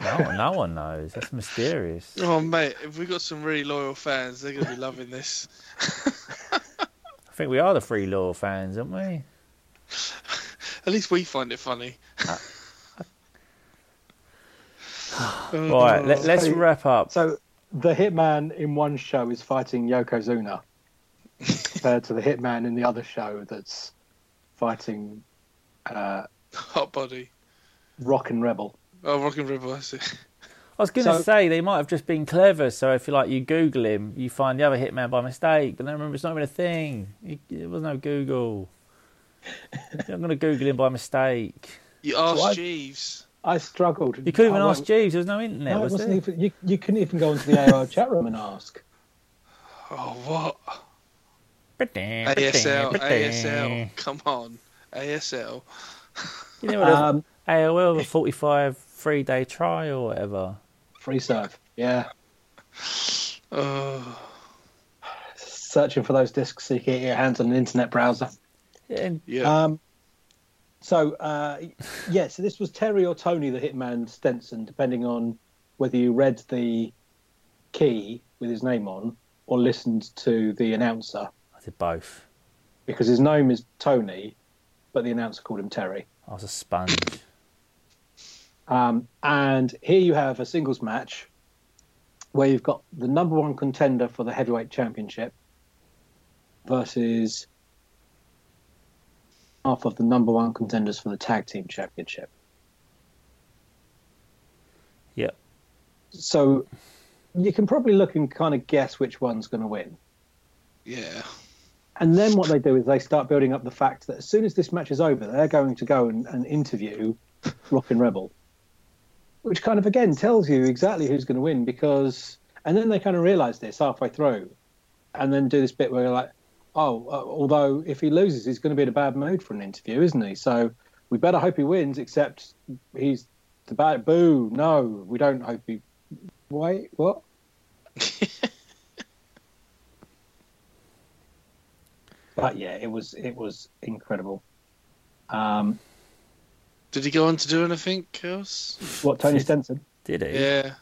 No, no one knows. That's mysterious. Oh mate, if we've got some really loyal fans, they're gonna be loving this. I think we are the Free Law fans, aren't we? At least we find it funny. Right, let, Oh. let's So- wrap up. So the hitman in one show is fighting Yokozuna compared to the hitman in the other show that's fighting uh, Hot body. Rockin' Rebel. Oh, Rockin' River, I see. I was going to So- say they might have just been clever. So if you like, you Google him, you find the other hitman by mistake. But then remember, it's not even a thing. You, it was no Google. You're not going to Google him by mistake. You asked What? Jeeves. I struggled. You couldn't even I ask went- Jeeves. There was no internet, No, was wasn't there? even, you, you couldn't even go into the AOL chat room and ask. Oh, what? Pretty, ASL, pretty, pretty. ASL. Come on. ASL. You know what? a- Um, AOL, a 45 three day trial or whatever. Freeserve. Yeah. Oh, Searching for those discs so you can get your hands on an internet browser. Yeah, yeah. Um, so, uh, yeah, so this was Terry or Tony, the hitman Stetson, depending on whether you read the key with his name on or listened to the announcer, I did both. because his name is Tony, but the announcer called him Terry. I was a sponge. Um, and here you have a singles match where you've got the number one contender for the heavyweight championship versus half of the number one contenders for the tag team championship. Yeah. So you can probably look and kind of guess which one's going to win. Yeah. And then what they do is they start building up the fact that as soon as this match is over, they're going to go and, and interview Rockin' Rebel, which kind of again tells you exactly who's going to win because. And then they kind of realise this halfway through, and then do this bit where you're like, oh, uh, although if he loses, he's going to be in a bad mood for an interview, isn't he? So we better hope he wins, except he's the bad. Boo! No, we don't hope he. Wait, what? but yeah, it was it was incredible. Um, Did he go on to do anything else? what Tony Stetson? Did he? Yeah.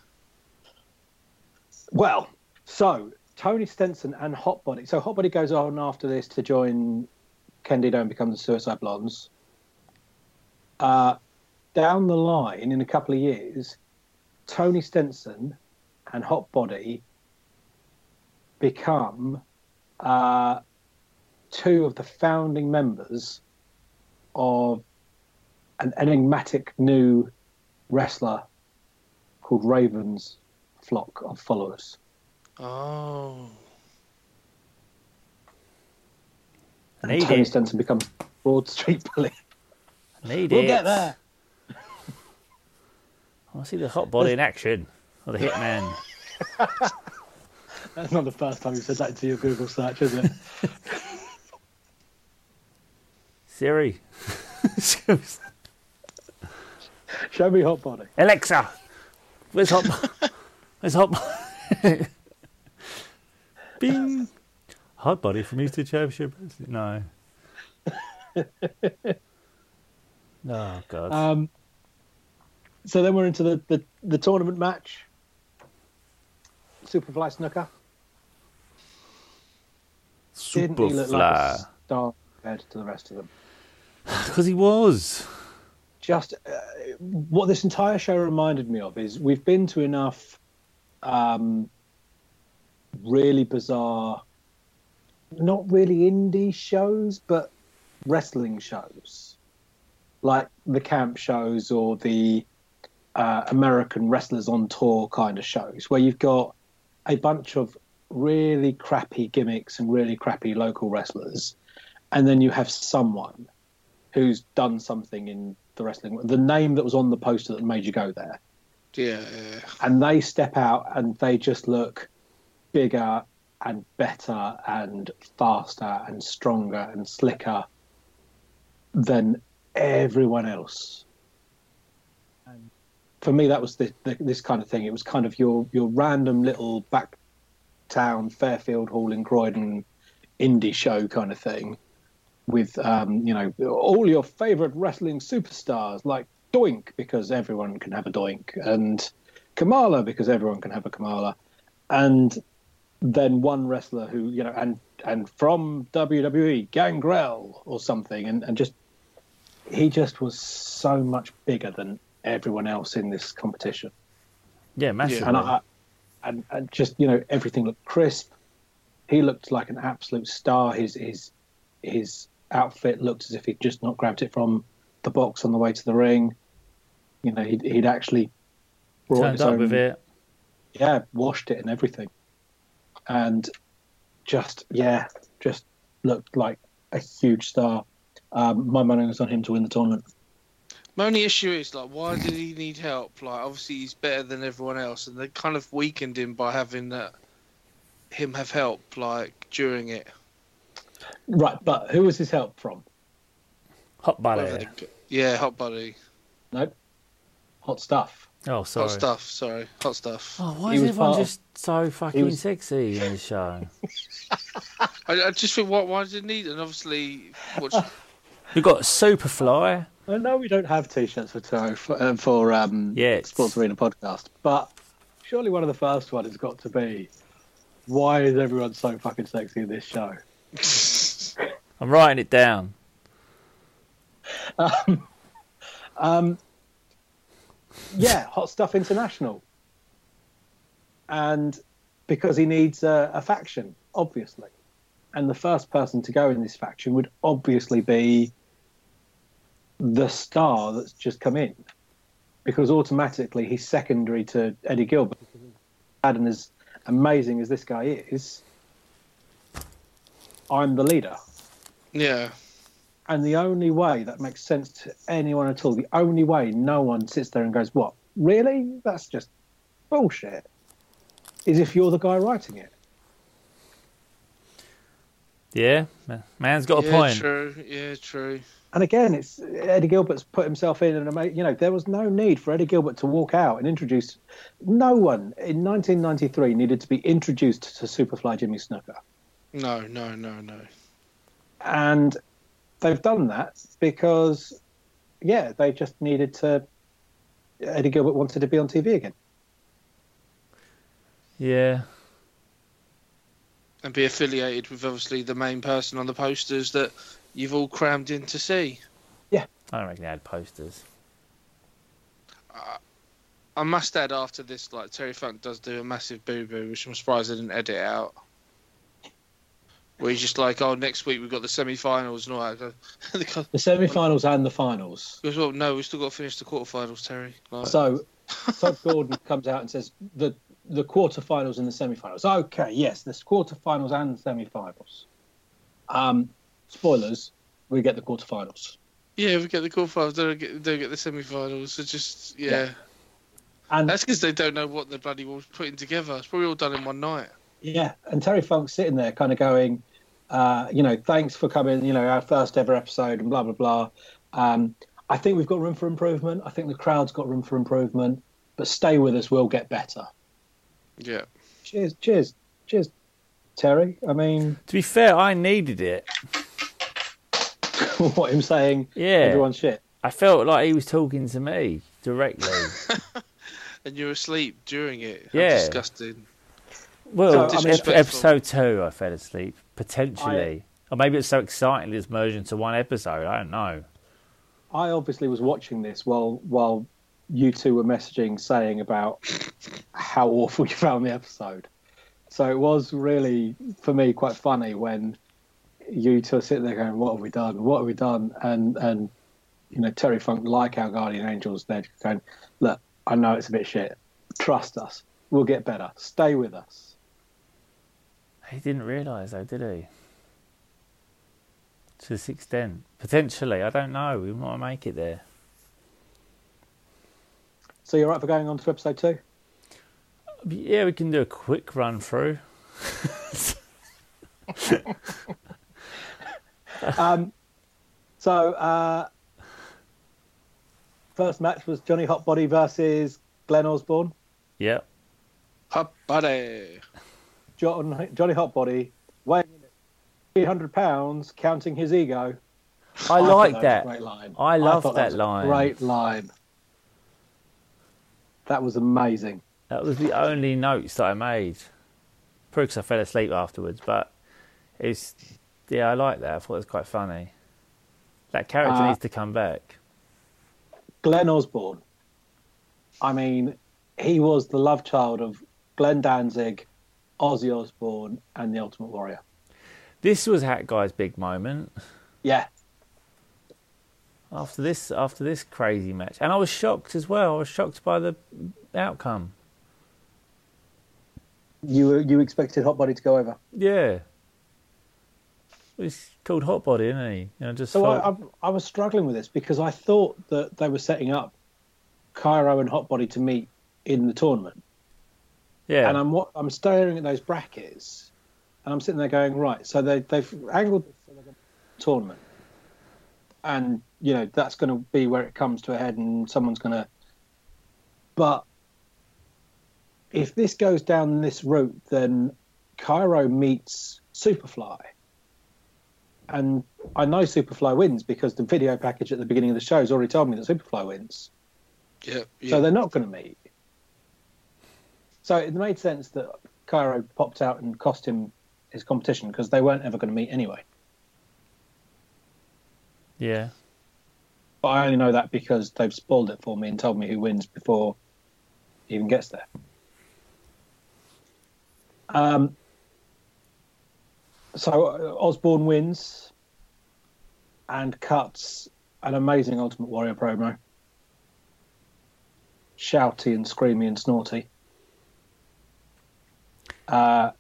Well, so Tony Stetson and Hot Body. So Hot Body goes on after this to join Candido and become the Suicide Blondes. Uh, down the line, in a couple of years, Tony Stetson and Hot Body become uh, two of the founding members of an enigmatic new wrestler called Ravens Flock of Followers. Oh. And Need Tony. Stetson becomes Broad Street Bully. Need We'll it. get there. I want to see the hot body in action. Or the hitman. That's not the first time you said that into your Google search, is it? Siri. Show me hot body. Alexa. Where's hot? Where's hot? Bing. Hot body from Easter Championship. No. Oh god. Um, so then we're into the, the, the tournament match. Superfly Snuka. Didn't he look like a Superfly. star compared to the rest of them? Because he was. just uh, what this entire show reminded me of is we've been to enough um, really bizarre, not really indie shows, but wrestling shows like the camp shows or the uh, American wrestlers on tour kind of shows where you've got a bunch of really crappy gimmicks and really crappy local wrestlers, and then you have someone who's done something in the wrestling, the name that was on the poster that made you go there, Yeah, yeah. and they step out and they just look bigger and better and faster and stronger and slicker than everyone else. And for me, that was the, the, this kind of thing. It was kind of your your random little back town Fairfield Hall in Croydon indie show kind of thing, with um, you know all your favorite wrestling superstars like Doink because everyone can have a Doink and Kamala because everyone can have a Kamala, and then one wrestler who you know and and from WWE Gangrel or something, and and just he just was so much bigger than everyone else in this competition Yeah, massively. and I, and, and just you know everything looked crisp. He looked like an absolute star. His his his outfit looked as if he'd just not grabbed it from the box on the way to the ring. You know, he'd, he'd actually brought Turned his up own, with it. yeah, washed it and everything, and just yeah, just looked like a huge star. Um, my money was on him to win the tournament. My only issue is like, why did he need help? Like, obviously he's better than everyone else, and they kind of weakened him by having that him have help like during it. Right, but who was his help from? Hot Whether body. Yeah, hot buddy, Nope, hot stuff. Oh, sorry. hot stuff. Sorry, hot stuff. Oh, why He is everyone part of- just so fucking was- sexy in the show? I, I just think, why, why did he need? And obviously, what's, We've got Superfly. I know we don't have t-shirts for Toro for, uh, for um, Yeah, it's- Sports Arena podcast, but surely one of the first one has got to be why is everyone so fucking sexy in this show? I'm writing it down. Um, yeah, Hot Stuff International, and because he needs a, a faction, obviously. and the first person to go in this faction would obviously be the star that's just come in, because automatically he's secondary to Eddie Gilbert. And as amazing as this guy is, I'm the leader. Yeah. And the only way that makes sense to anyone at all, the only way no one sits there and goes, What? Really? That's just bullshit. Is if you're the guy writing it. Yeah, man's got a yeah, point. True. Yeah, true. And again, it's Eddie Gilbert's put himself in, and you know there was no need for Eddie Gilbert to walk out and introduce. No one in 1993 needed to be introduced to Superfly Jimmy Snuka. No, no, no, no. And they've done that because, yeah, they just needed to. Eddie Gilbert wanted to be on TV again. Yeah. And be affiliated with obviously the main person on the posters that you've all crammed in to see. Yeah. I don't reckon they had posters. Uh, I must add, after this, like Terry Funk does do a massive boo boo, which I'm surprised they didn't edit out. Where he's just like, oh, next week we've got the semi-finals and all that. the semi-finals and the finals. Because well, no, we've still got to finish the quarterfinals, Terry. Like... So, Tod Gordon comes out and says the the quarterfinals and the semi-finals. Okay, yes, the quarterfinals and the semi-finals. Um, spoilers: we get the quarterfinals. Yeah, we get the quarterfinals. Don't get don't get the semi-finals. So just yeah. yeah. And that's because they don't know what the bloody was putting together. It's probably all done in one night. Yeah, and Terry Funk's sitting there, kind of going, uh, you know, thanks for coming, you know, our first ever episode and blah, blah, blah. Um, I think we've got room for improvement. I think the crowd's got room for improvement, but stay with us, we'll get better. Yeah. Cheers, cheers, cheers, Terry. I mean, to be fair, I needed it. what him saying? Yeah, everyone's shit. I felt like he was talking to me directly. and you were asleep during it. How yeah, disgusting. Well, so, I mean, episode two, I fell asleep potentially, I, or maybe it's so exciting it's merged into one episode. I don't know. I obviously was watching this while while you two were messaging saying about how awful you found the episode. So it was really for me quite funny when you two are sitting there going, "What have we done? What have we done?" And and you know Terry Funk, like our guardian angels, they're going, "Look, I know it's a bit shit. Trust us. We'll get better. Stay with us." He didn't realise though, did he? To this extent. Potentially, I don't know. We might make it there. So you're right for going on to episode two? Yeah, we can do a quick run through. um, so, uh, first match was Johnny Hotbody versus Glenn Osborne. Yeah. Hot Body. John, Johnny Hotbody weighing 300 pounds, counting his ego. I, I like that. Great line. I love that, that line. Great line. That was amazing. That was the only notes that I made. Probably because I fell asleep afterwards, but it's yeah, I like that. I thought it was quite funny. That character uh, needs to come back. Glenn Osborne. I mean, he was the love child of Glenn Danzig Ozzy Osbourne, and the Ultimate Warrior. This was Hat Guy's big moment. Yeah. After this, after this crazy match, and I was shocked as well. I was shocked by the outcome. You you expected Hot Body to go over? Yeah. He's called Hot Body, isn't he? Just so I, I, I was struggling with this because I thought that they were setting up Cairo and Hot Body to meet in the tournament. Yeah. And I'm I'm staring at those brackets, and I'm sitting there going, right. So they they've angled the tournament, and you know that's going to be where it comes to a head, and someone's going to. But if this goes down this route, then Cairo meets Superfly. And I know Superfly wins because the video package at the beginning of the show has already told me that Superfly wins. Yeah, yeah. So they're not going to meet. So it made sense that Cairo popped out and cost him his competition because they weren't ever going to meet anyway. Yeah. But I only know that because they've spoiled it for me and told me who wins before he even gets there. Um, so uh, Osborne wins and cuts an amazing Ultimate Warrior promo. Shouty and screamy and snorty. Uh,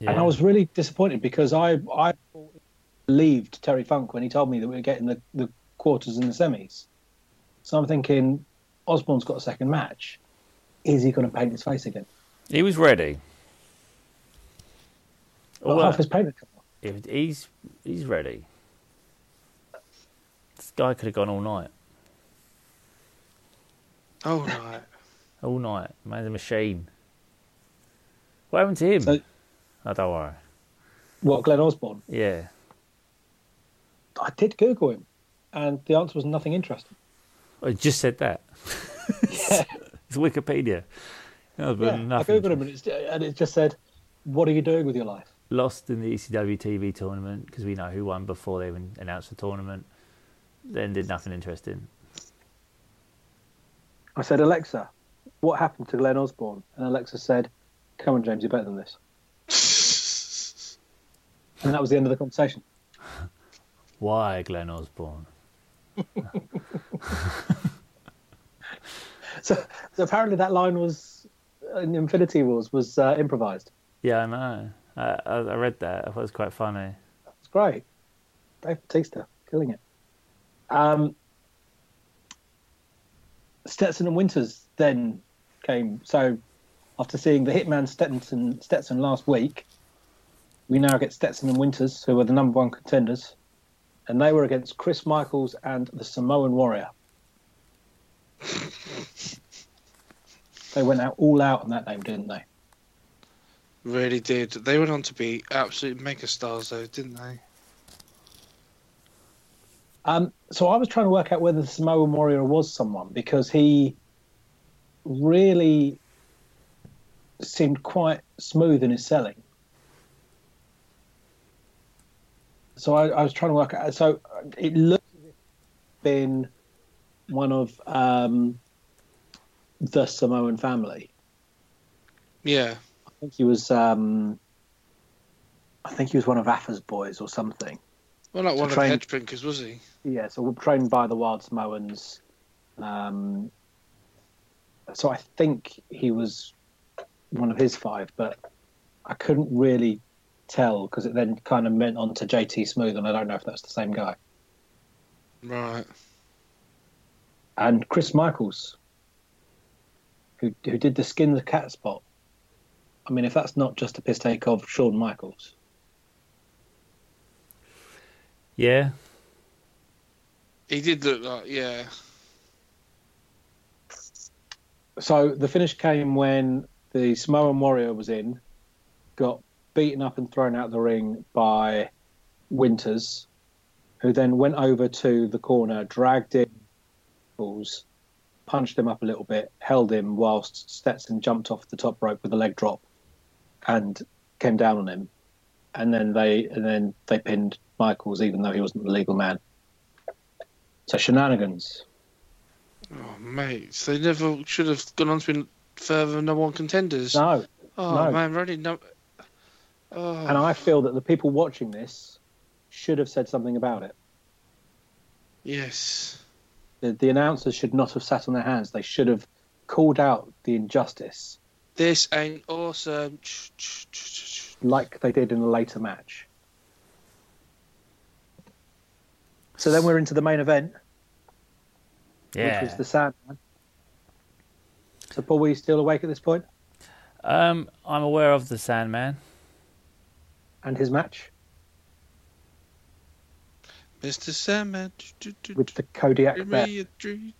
Yeah. And I was really disappointed because I I believed Terry Funk when he told me that we were getting the, the quarters and the semis. So I'm thinking Osborne's got a second match. Is he going to paint his face again? He was ready. Well, Well, half his paint had come off. if he's he's ready. This guy could have gone all night. Oh right. All night. Man's a machine. What happened to him? So- oh, don't worry. What, Glenn Osborne? Yeah. I did Google him, and the answer was nothing interesting. I just said that. Yeah, It's Wikipedia. No, yeah. I. Googled him, and, it's, and it just said, What are you doing with your life? Lost in the ECW TV tournament because we know who won before they even announced the tournament. Then did nothing interesting. I said, Alexa, what happened to Glenn Osborne? And Alexa said, Come on, James, you're better than this. And that was the end of the conversation. Why Glenn Osborne? So, so apparently that line was in Infinity Wars was uh, improvised. Yeah, I know. I, I, I read that. I thought it was quite funny. It's great. Dave Bautista killing it. Um, Stetson and Winters then came. So after seeing the Hitman Stetson, Stetson last week, we now get Stetson and Winters, who were the number one contenders, and they were against Chris Michaels and the Samoan Warrior. they went out all out on that name, didn't they? Really did. They went on to be absolute megastars, though, didn't they? Um, so I was trying to work out whether the Samoan Warrior was someone because he really seemed quite smooth in his selling. So I, I was trying to work out. So it looked as if he'd been one of um, the Samoan family. Yeah. I think he was. Um, I think he was one of Afa's boys or something. Well, not one of the Headshrinkers, was he? Yeah, so we're trained by the Wild Samoans. Um, so I think he was one of his five, but I couldn't really tell because it then kind of went on to JT Smooth, and I don't know if that's the same guy. Right. And Chris Michaels, who who did the skin the cat spot. I mean, if that's not just a piss take of Shawn Michaels, Yeah. He did look like, yeah. So the finish came when the Samoan Warrior was in, got beaten up and thrown out of the ring by Winters, who then went over to the corner, dragged in, Michaels, punched him up a little bit, held him whilst Stetson jumped off the top rope with a leg drop, and came down on him, and then they and then they pinned Michaels, even though he wasn't the legal man. So shenanigans. Oh, mate. So they never should have gone on to be further number one contenders. No, oh, no. man, really? No. Oh. And I feel that the people watching this should have said something about it. Yes. The, the announcers should not have sat on their hands. They should have called out the injustice This ain't awesome. Like they did in a later match. So then we're into the main event, Yeah. which was the Sandman. So, Paul, were you still awake at this point? Um, I'm aware of the Sandman. And his match Mr. Sandman. with the Kodiak Give bet. me a dream.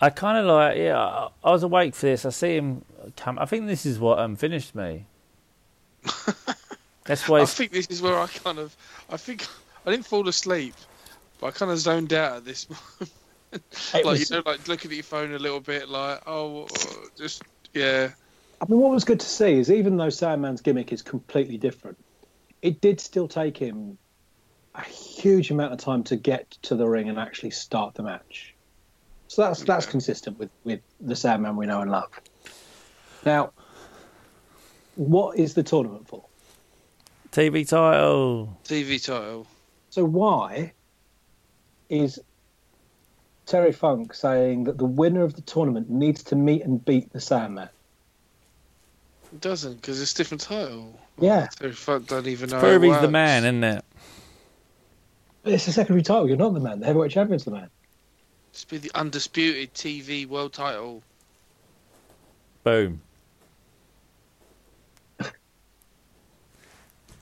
I kind of like, yeah, I, I was awake for this. I see him come. I think this is what um, finished me. That's why. I think this is where I kind of. I think I didn't fall asleep, but I kind of zoned out at this moment. Like was- you know, like looking at your phone a little bit, like oh, just yeah, I mean, what was good to see is even though Sandman's gimmick is completely different, it did still take him a huge amount of time to get to the ring and actually start the match. So that's that's consistent with, with the Sandman we know and love. Now, what is the tournament for? TV title. TV title. So why is Terry Funk saying that the winner of the tournament needs to meet and beat the Sandman? It doesn't because it's a different title. Yeah, So fuck don't even know. Prove how it he's the man, isn't it? but it's a secondary title. You're not the man. The heavyweight champion's the man. It's be the undisputed TV world title. Boom.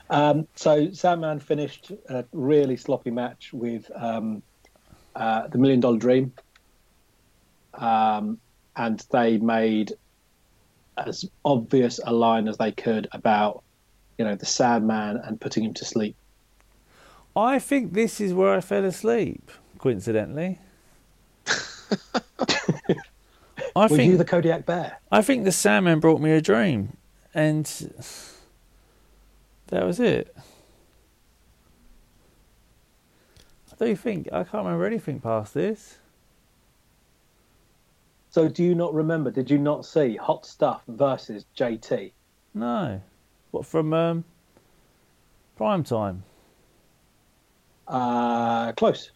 Um, so Sandman finished a really sloppy match with um, uh, the Million Dollar Dream, um, and they made as obvious a line as they could about you know the Sandman and putting him to sleep. I think this is where I fell asleep, coincidentally. I Were think you the Kodiak Bear? I think the Sandman brought me a dream, and that was it. I don't think I can't remember anything past this. So do you not remember? Did you not see Hot Stuff versus JT? No, what from um, prime time? Uh, close.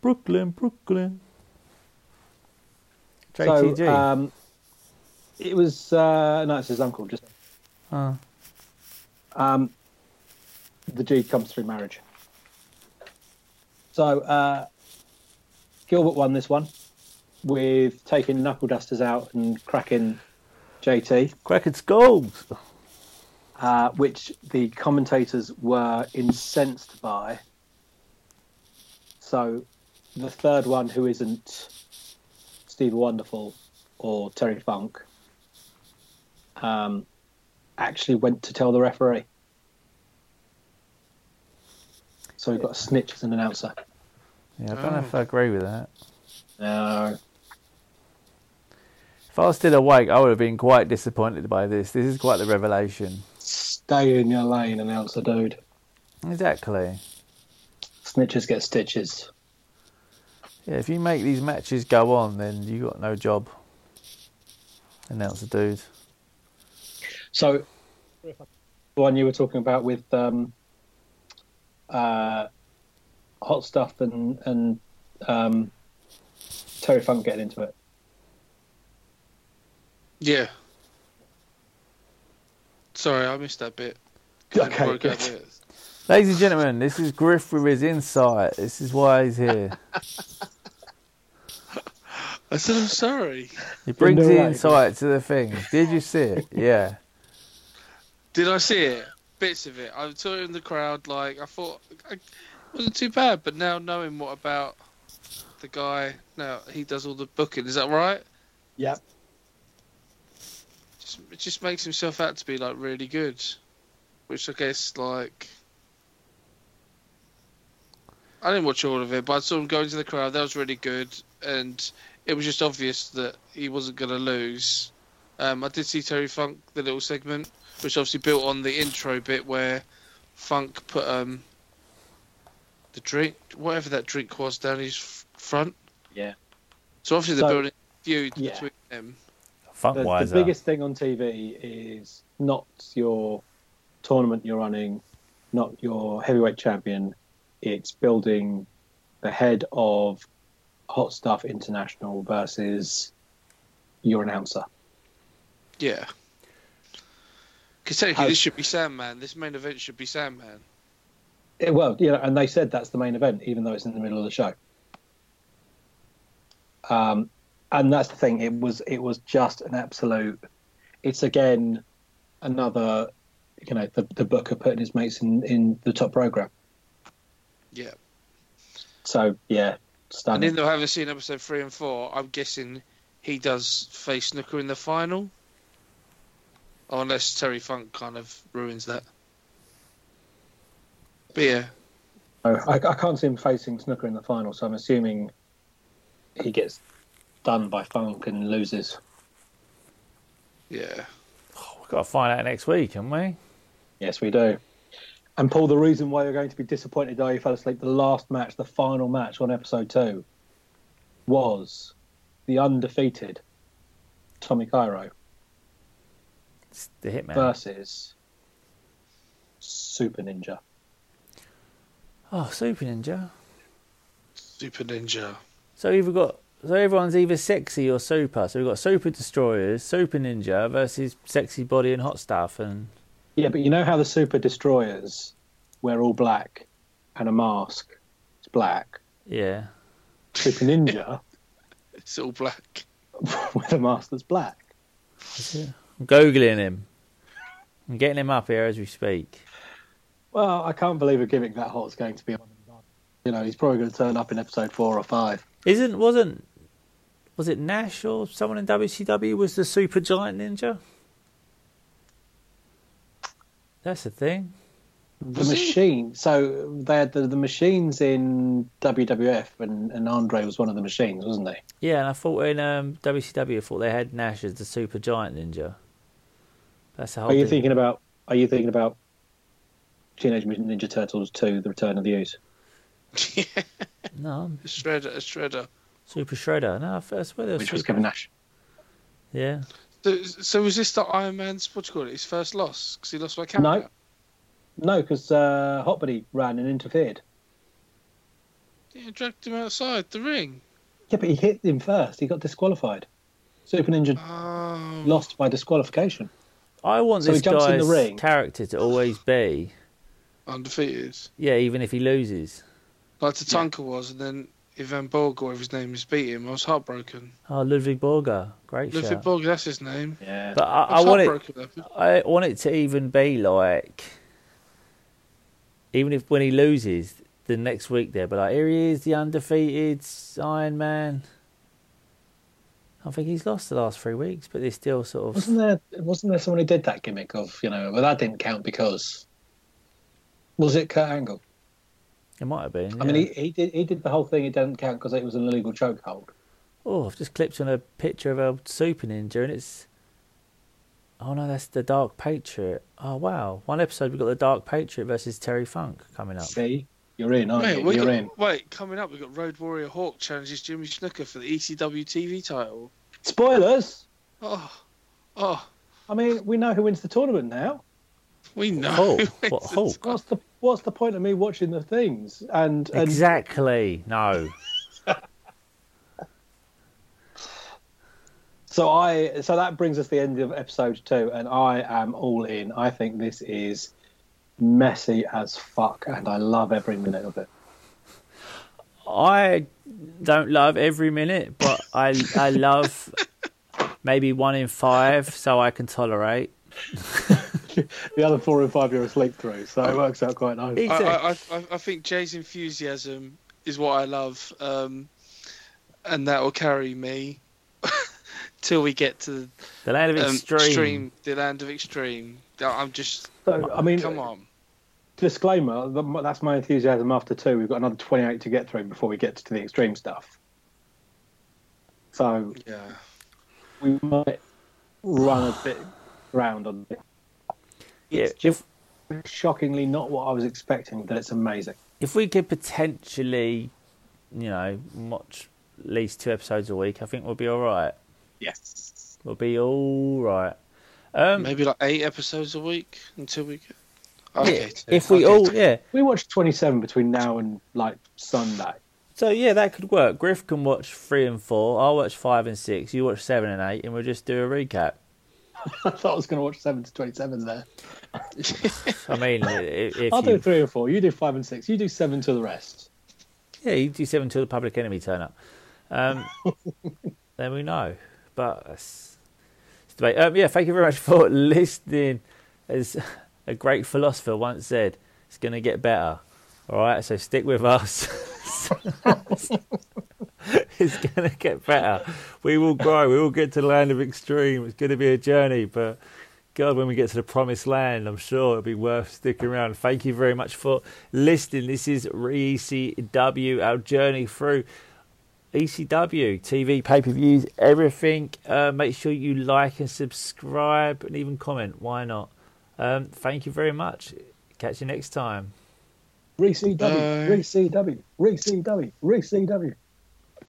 Brooklyn, Brooklyn. JTG. So um, it was uh, no, it's his uncle. Just Ah. um, the G comes through marriage. So uh, Gilbert won this one with taking knuckle dusters out and cracking JT, Cracking skulls. uh, which the commentators were incensed by. So the third one, who isn't Steve Wonderful or Terry Funk, um, actually went to tell the referee. So we've got a snitch as an announcer. Yeah, I don't know if I agree with that. No. If I was still awake, I would have been quite disappointed by this. This is quite the revelation. Stay in your lane, announcer dude. Exactly. Snitches get stitches. Yeah, if you make these matches go on, then you got no job. Announcer dude. So, the one you were talking about with um, uh, hot stuff and and um, Terry Funk getting into it. Yeah. Sorry, I missed that bit. Okay, that good. Ladies and gentlemen, this is Griff with his insight. This is why he's here. I said I'm sorry. He brings No the way. insight to the thing. Did you see it? Yeah. Did I see it? Bits of it. I saw it in the crowd. Like I thought, it wasn't too bad. But now knowing what about the guy, now he does all the booking. Is that right? Yep. Just, it just makes himself out to be like really good, which I guess like I didn't watch all of it, but I saw him go into the crowd. That was really good, and it was just obvious that he wasn't going to lose. Um, I did see Terry Funk the little segment, which obviously built on the intro bit where Funk put um the drink, whatever that drink was, down his f- front. Yeah. So obviously they're So- building a feud Yeah. between them. Funk The, the biggest thing on TV is not your tournament you're running, not your heavyweight champion. It's building the head of Hot Stuff International versus your announcer. Yeah. Because technically, this should be Sandman. This main event should be Sandman. Eh, well, you know, and they said that's the main event, even though it's in the middle of the show. Um, and that's the thing. It was it was just an absolute. It's again another, you know, the the Booker putting his mates in in the top program. Yeah. So yeah, And stunning. even though I haven't seen episode three and four, I'm guessing he does face Snuka in the final. Or unless Terry Funk kind of ruins that. But yeah, Oh, I, I can't see him facing Snuka in the final, so I'm assuming he gets done by Funk and loses. yeah. Oh, we've got to find out next week, haven't we? Yes, we do. And Paul, the reason why you're going to be disappointed though you fell asleep, the last match, the final match on episode two, was the undefeated Tommy Cairo It's the Hitman. versus Super Ninja. Oh, Super Ninja. Super Ninja. So we've got so everyone's either sexy or super. So we've got Super Destroyers, Super Ninja versus Sexy Body and Hot Stuff, and Yeah, but you know how the Super Destroyers wear all black and a mask? It's black. yeah. Super Ninja It's all black. with a mask that's black. I'm googling him. I'm getting him up here as we speak. Well, I can't believe a gimmick that hot's going to be on. You know, he's probably going to turn up in episode four or five. Isn't wasn't was it Nash or someone in WCW was the Super Giant Ninja? That's the thing. The machine. So they had the, the machines in WWF, and, and Andre was one of the machines, wasn't he? Yeah, and I thought in um, WCW, I thought they had Nash as the Super Giant Ninja. That's the whole Are you thing. thinking about? Are you thinking about Teenage Mutant Ninja Turtles 2: The Return of the Ooze? yeah, No, a shredder, shredder. Super Shredder. No, I swear there was Which was Kevin Nash. Yeah. So, so was this the Iron Man's what do you call it? His first loss because he lost by count. No. No, because uh, Hotbody ran and interfered. Yeah, dragged him outside the ring. Yeah, but he hit him first. He got disqualified. Super Ninja Oh, lost by disqualification. I want So this guy's the character to always be, undefeated. yeah, even if he loses. Like Tatanka was, and then Ivan Borg, or whatever his name is, beat him. I was heartbroken. Oh, Ludvig Borga, great Ludwig shout. Borg, that's his name. Yeah. But I, I I want it. heartbroken. it. I want it to even be like, even if when he loses the next week, there, but like here he is, the undefeated Iron Man. I think he's lost the last three weeks, but they're still sort of. wasn't there wasn't there someone who did that gimmick of you know? Well, that didn't count because was it Kurt Angle? It might have been. I mean, he, he did he did the whole thing. It doesn't count because it was an illegal chokehold. Oh, I've just clicked on a picture of a Super Ninja, and it's. Oh no, that's the Dark Patriot. Oh wow, one episode we have got the Dark Patriot versus Terry Funk coming up. See, you're in, aren't Wait, you? we You're got, in. wait, coming up, we've got Road Warrior Hawk challenges Jimmy Snuka for the ECW TV title. Spoilers. Oh, oh, I mean, we know who wins the tournament now. we know. Hulk. who What wins Hulk? What's the what's the point of me watching the things? And, and Exactly. No. so I so that brings us to the end of episode two, and I am all in. I think this is messy as fuck, and I love every minute of it. I don't love every minute, but I I love maybe one in five, so I can tolerate. The other four and five you're asleep through, so it works out quite nice. I, I, I, I think Jay's enthusiasm is what I love, um, and that will carry me till we get to The land of um, extreme. the land of extreme. I'm just, So I mean, come on. Disclaimer: that's my enthusiasm after two. We've got another twenty-eight to get through before we get to the extreme stuff. So Yeah. we might run a bit round on it. Yeah, It's if shockingly not what I was expecting, but it's amazing. if we could potentially, you know, watch at least two episodes a week, I think we'll be all right. Yes. We'll be all right. Um, Maybe like eight episodes a week until we get. Yeah, Okay. two. if we Okay, all, two. yeah. We watched 27 between now and like Sunday. So yeah, that could work. Griff can watch three and four. I'll watch five and six. You watch seven and eight, and we'll just do a recap. I thought I was going to watch 7 to 27 there. I mean, i- if I'll you, do 3 and 4. You do 5 and 6. You do 7 to the rest. yeah, you do seven till the public enemy turn up. Um, then we know. But that's, it's debate. Um, yeah, thank you very much for listening. As a great philosopher once said, it's going to get better. All right, so stick with us. it's going to get better. We will grow. We will get to the land of extreme. It's going to be a journey, but God, when we get to the promised land, I'm sure it'll be worth sticking around. Thank you very much for listening. This is ECW, our journey through ECW, TV, pay per views, everything. Uh, make sure you like and subscribe and even comment. Why not? Um, thank you very much. Catch you next time. Re-CW, Bye. re-CW, re-CW, re-CW.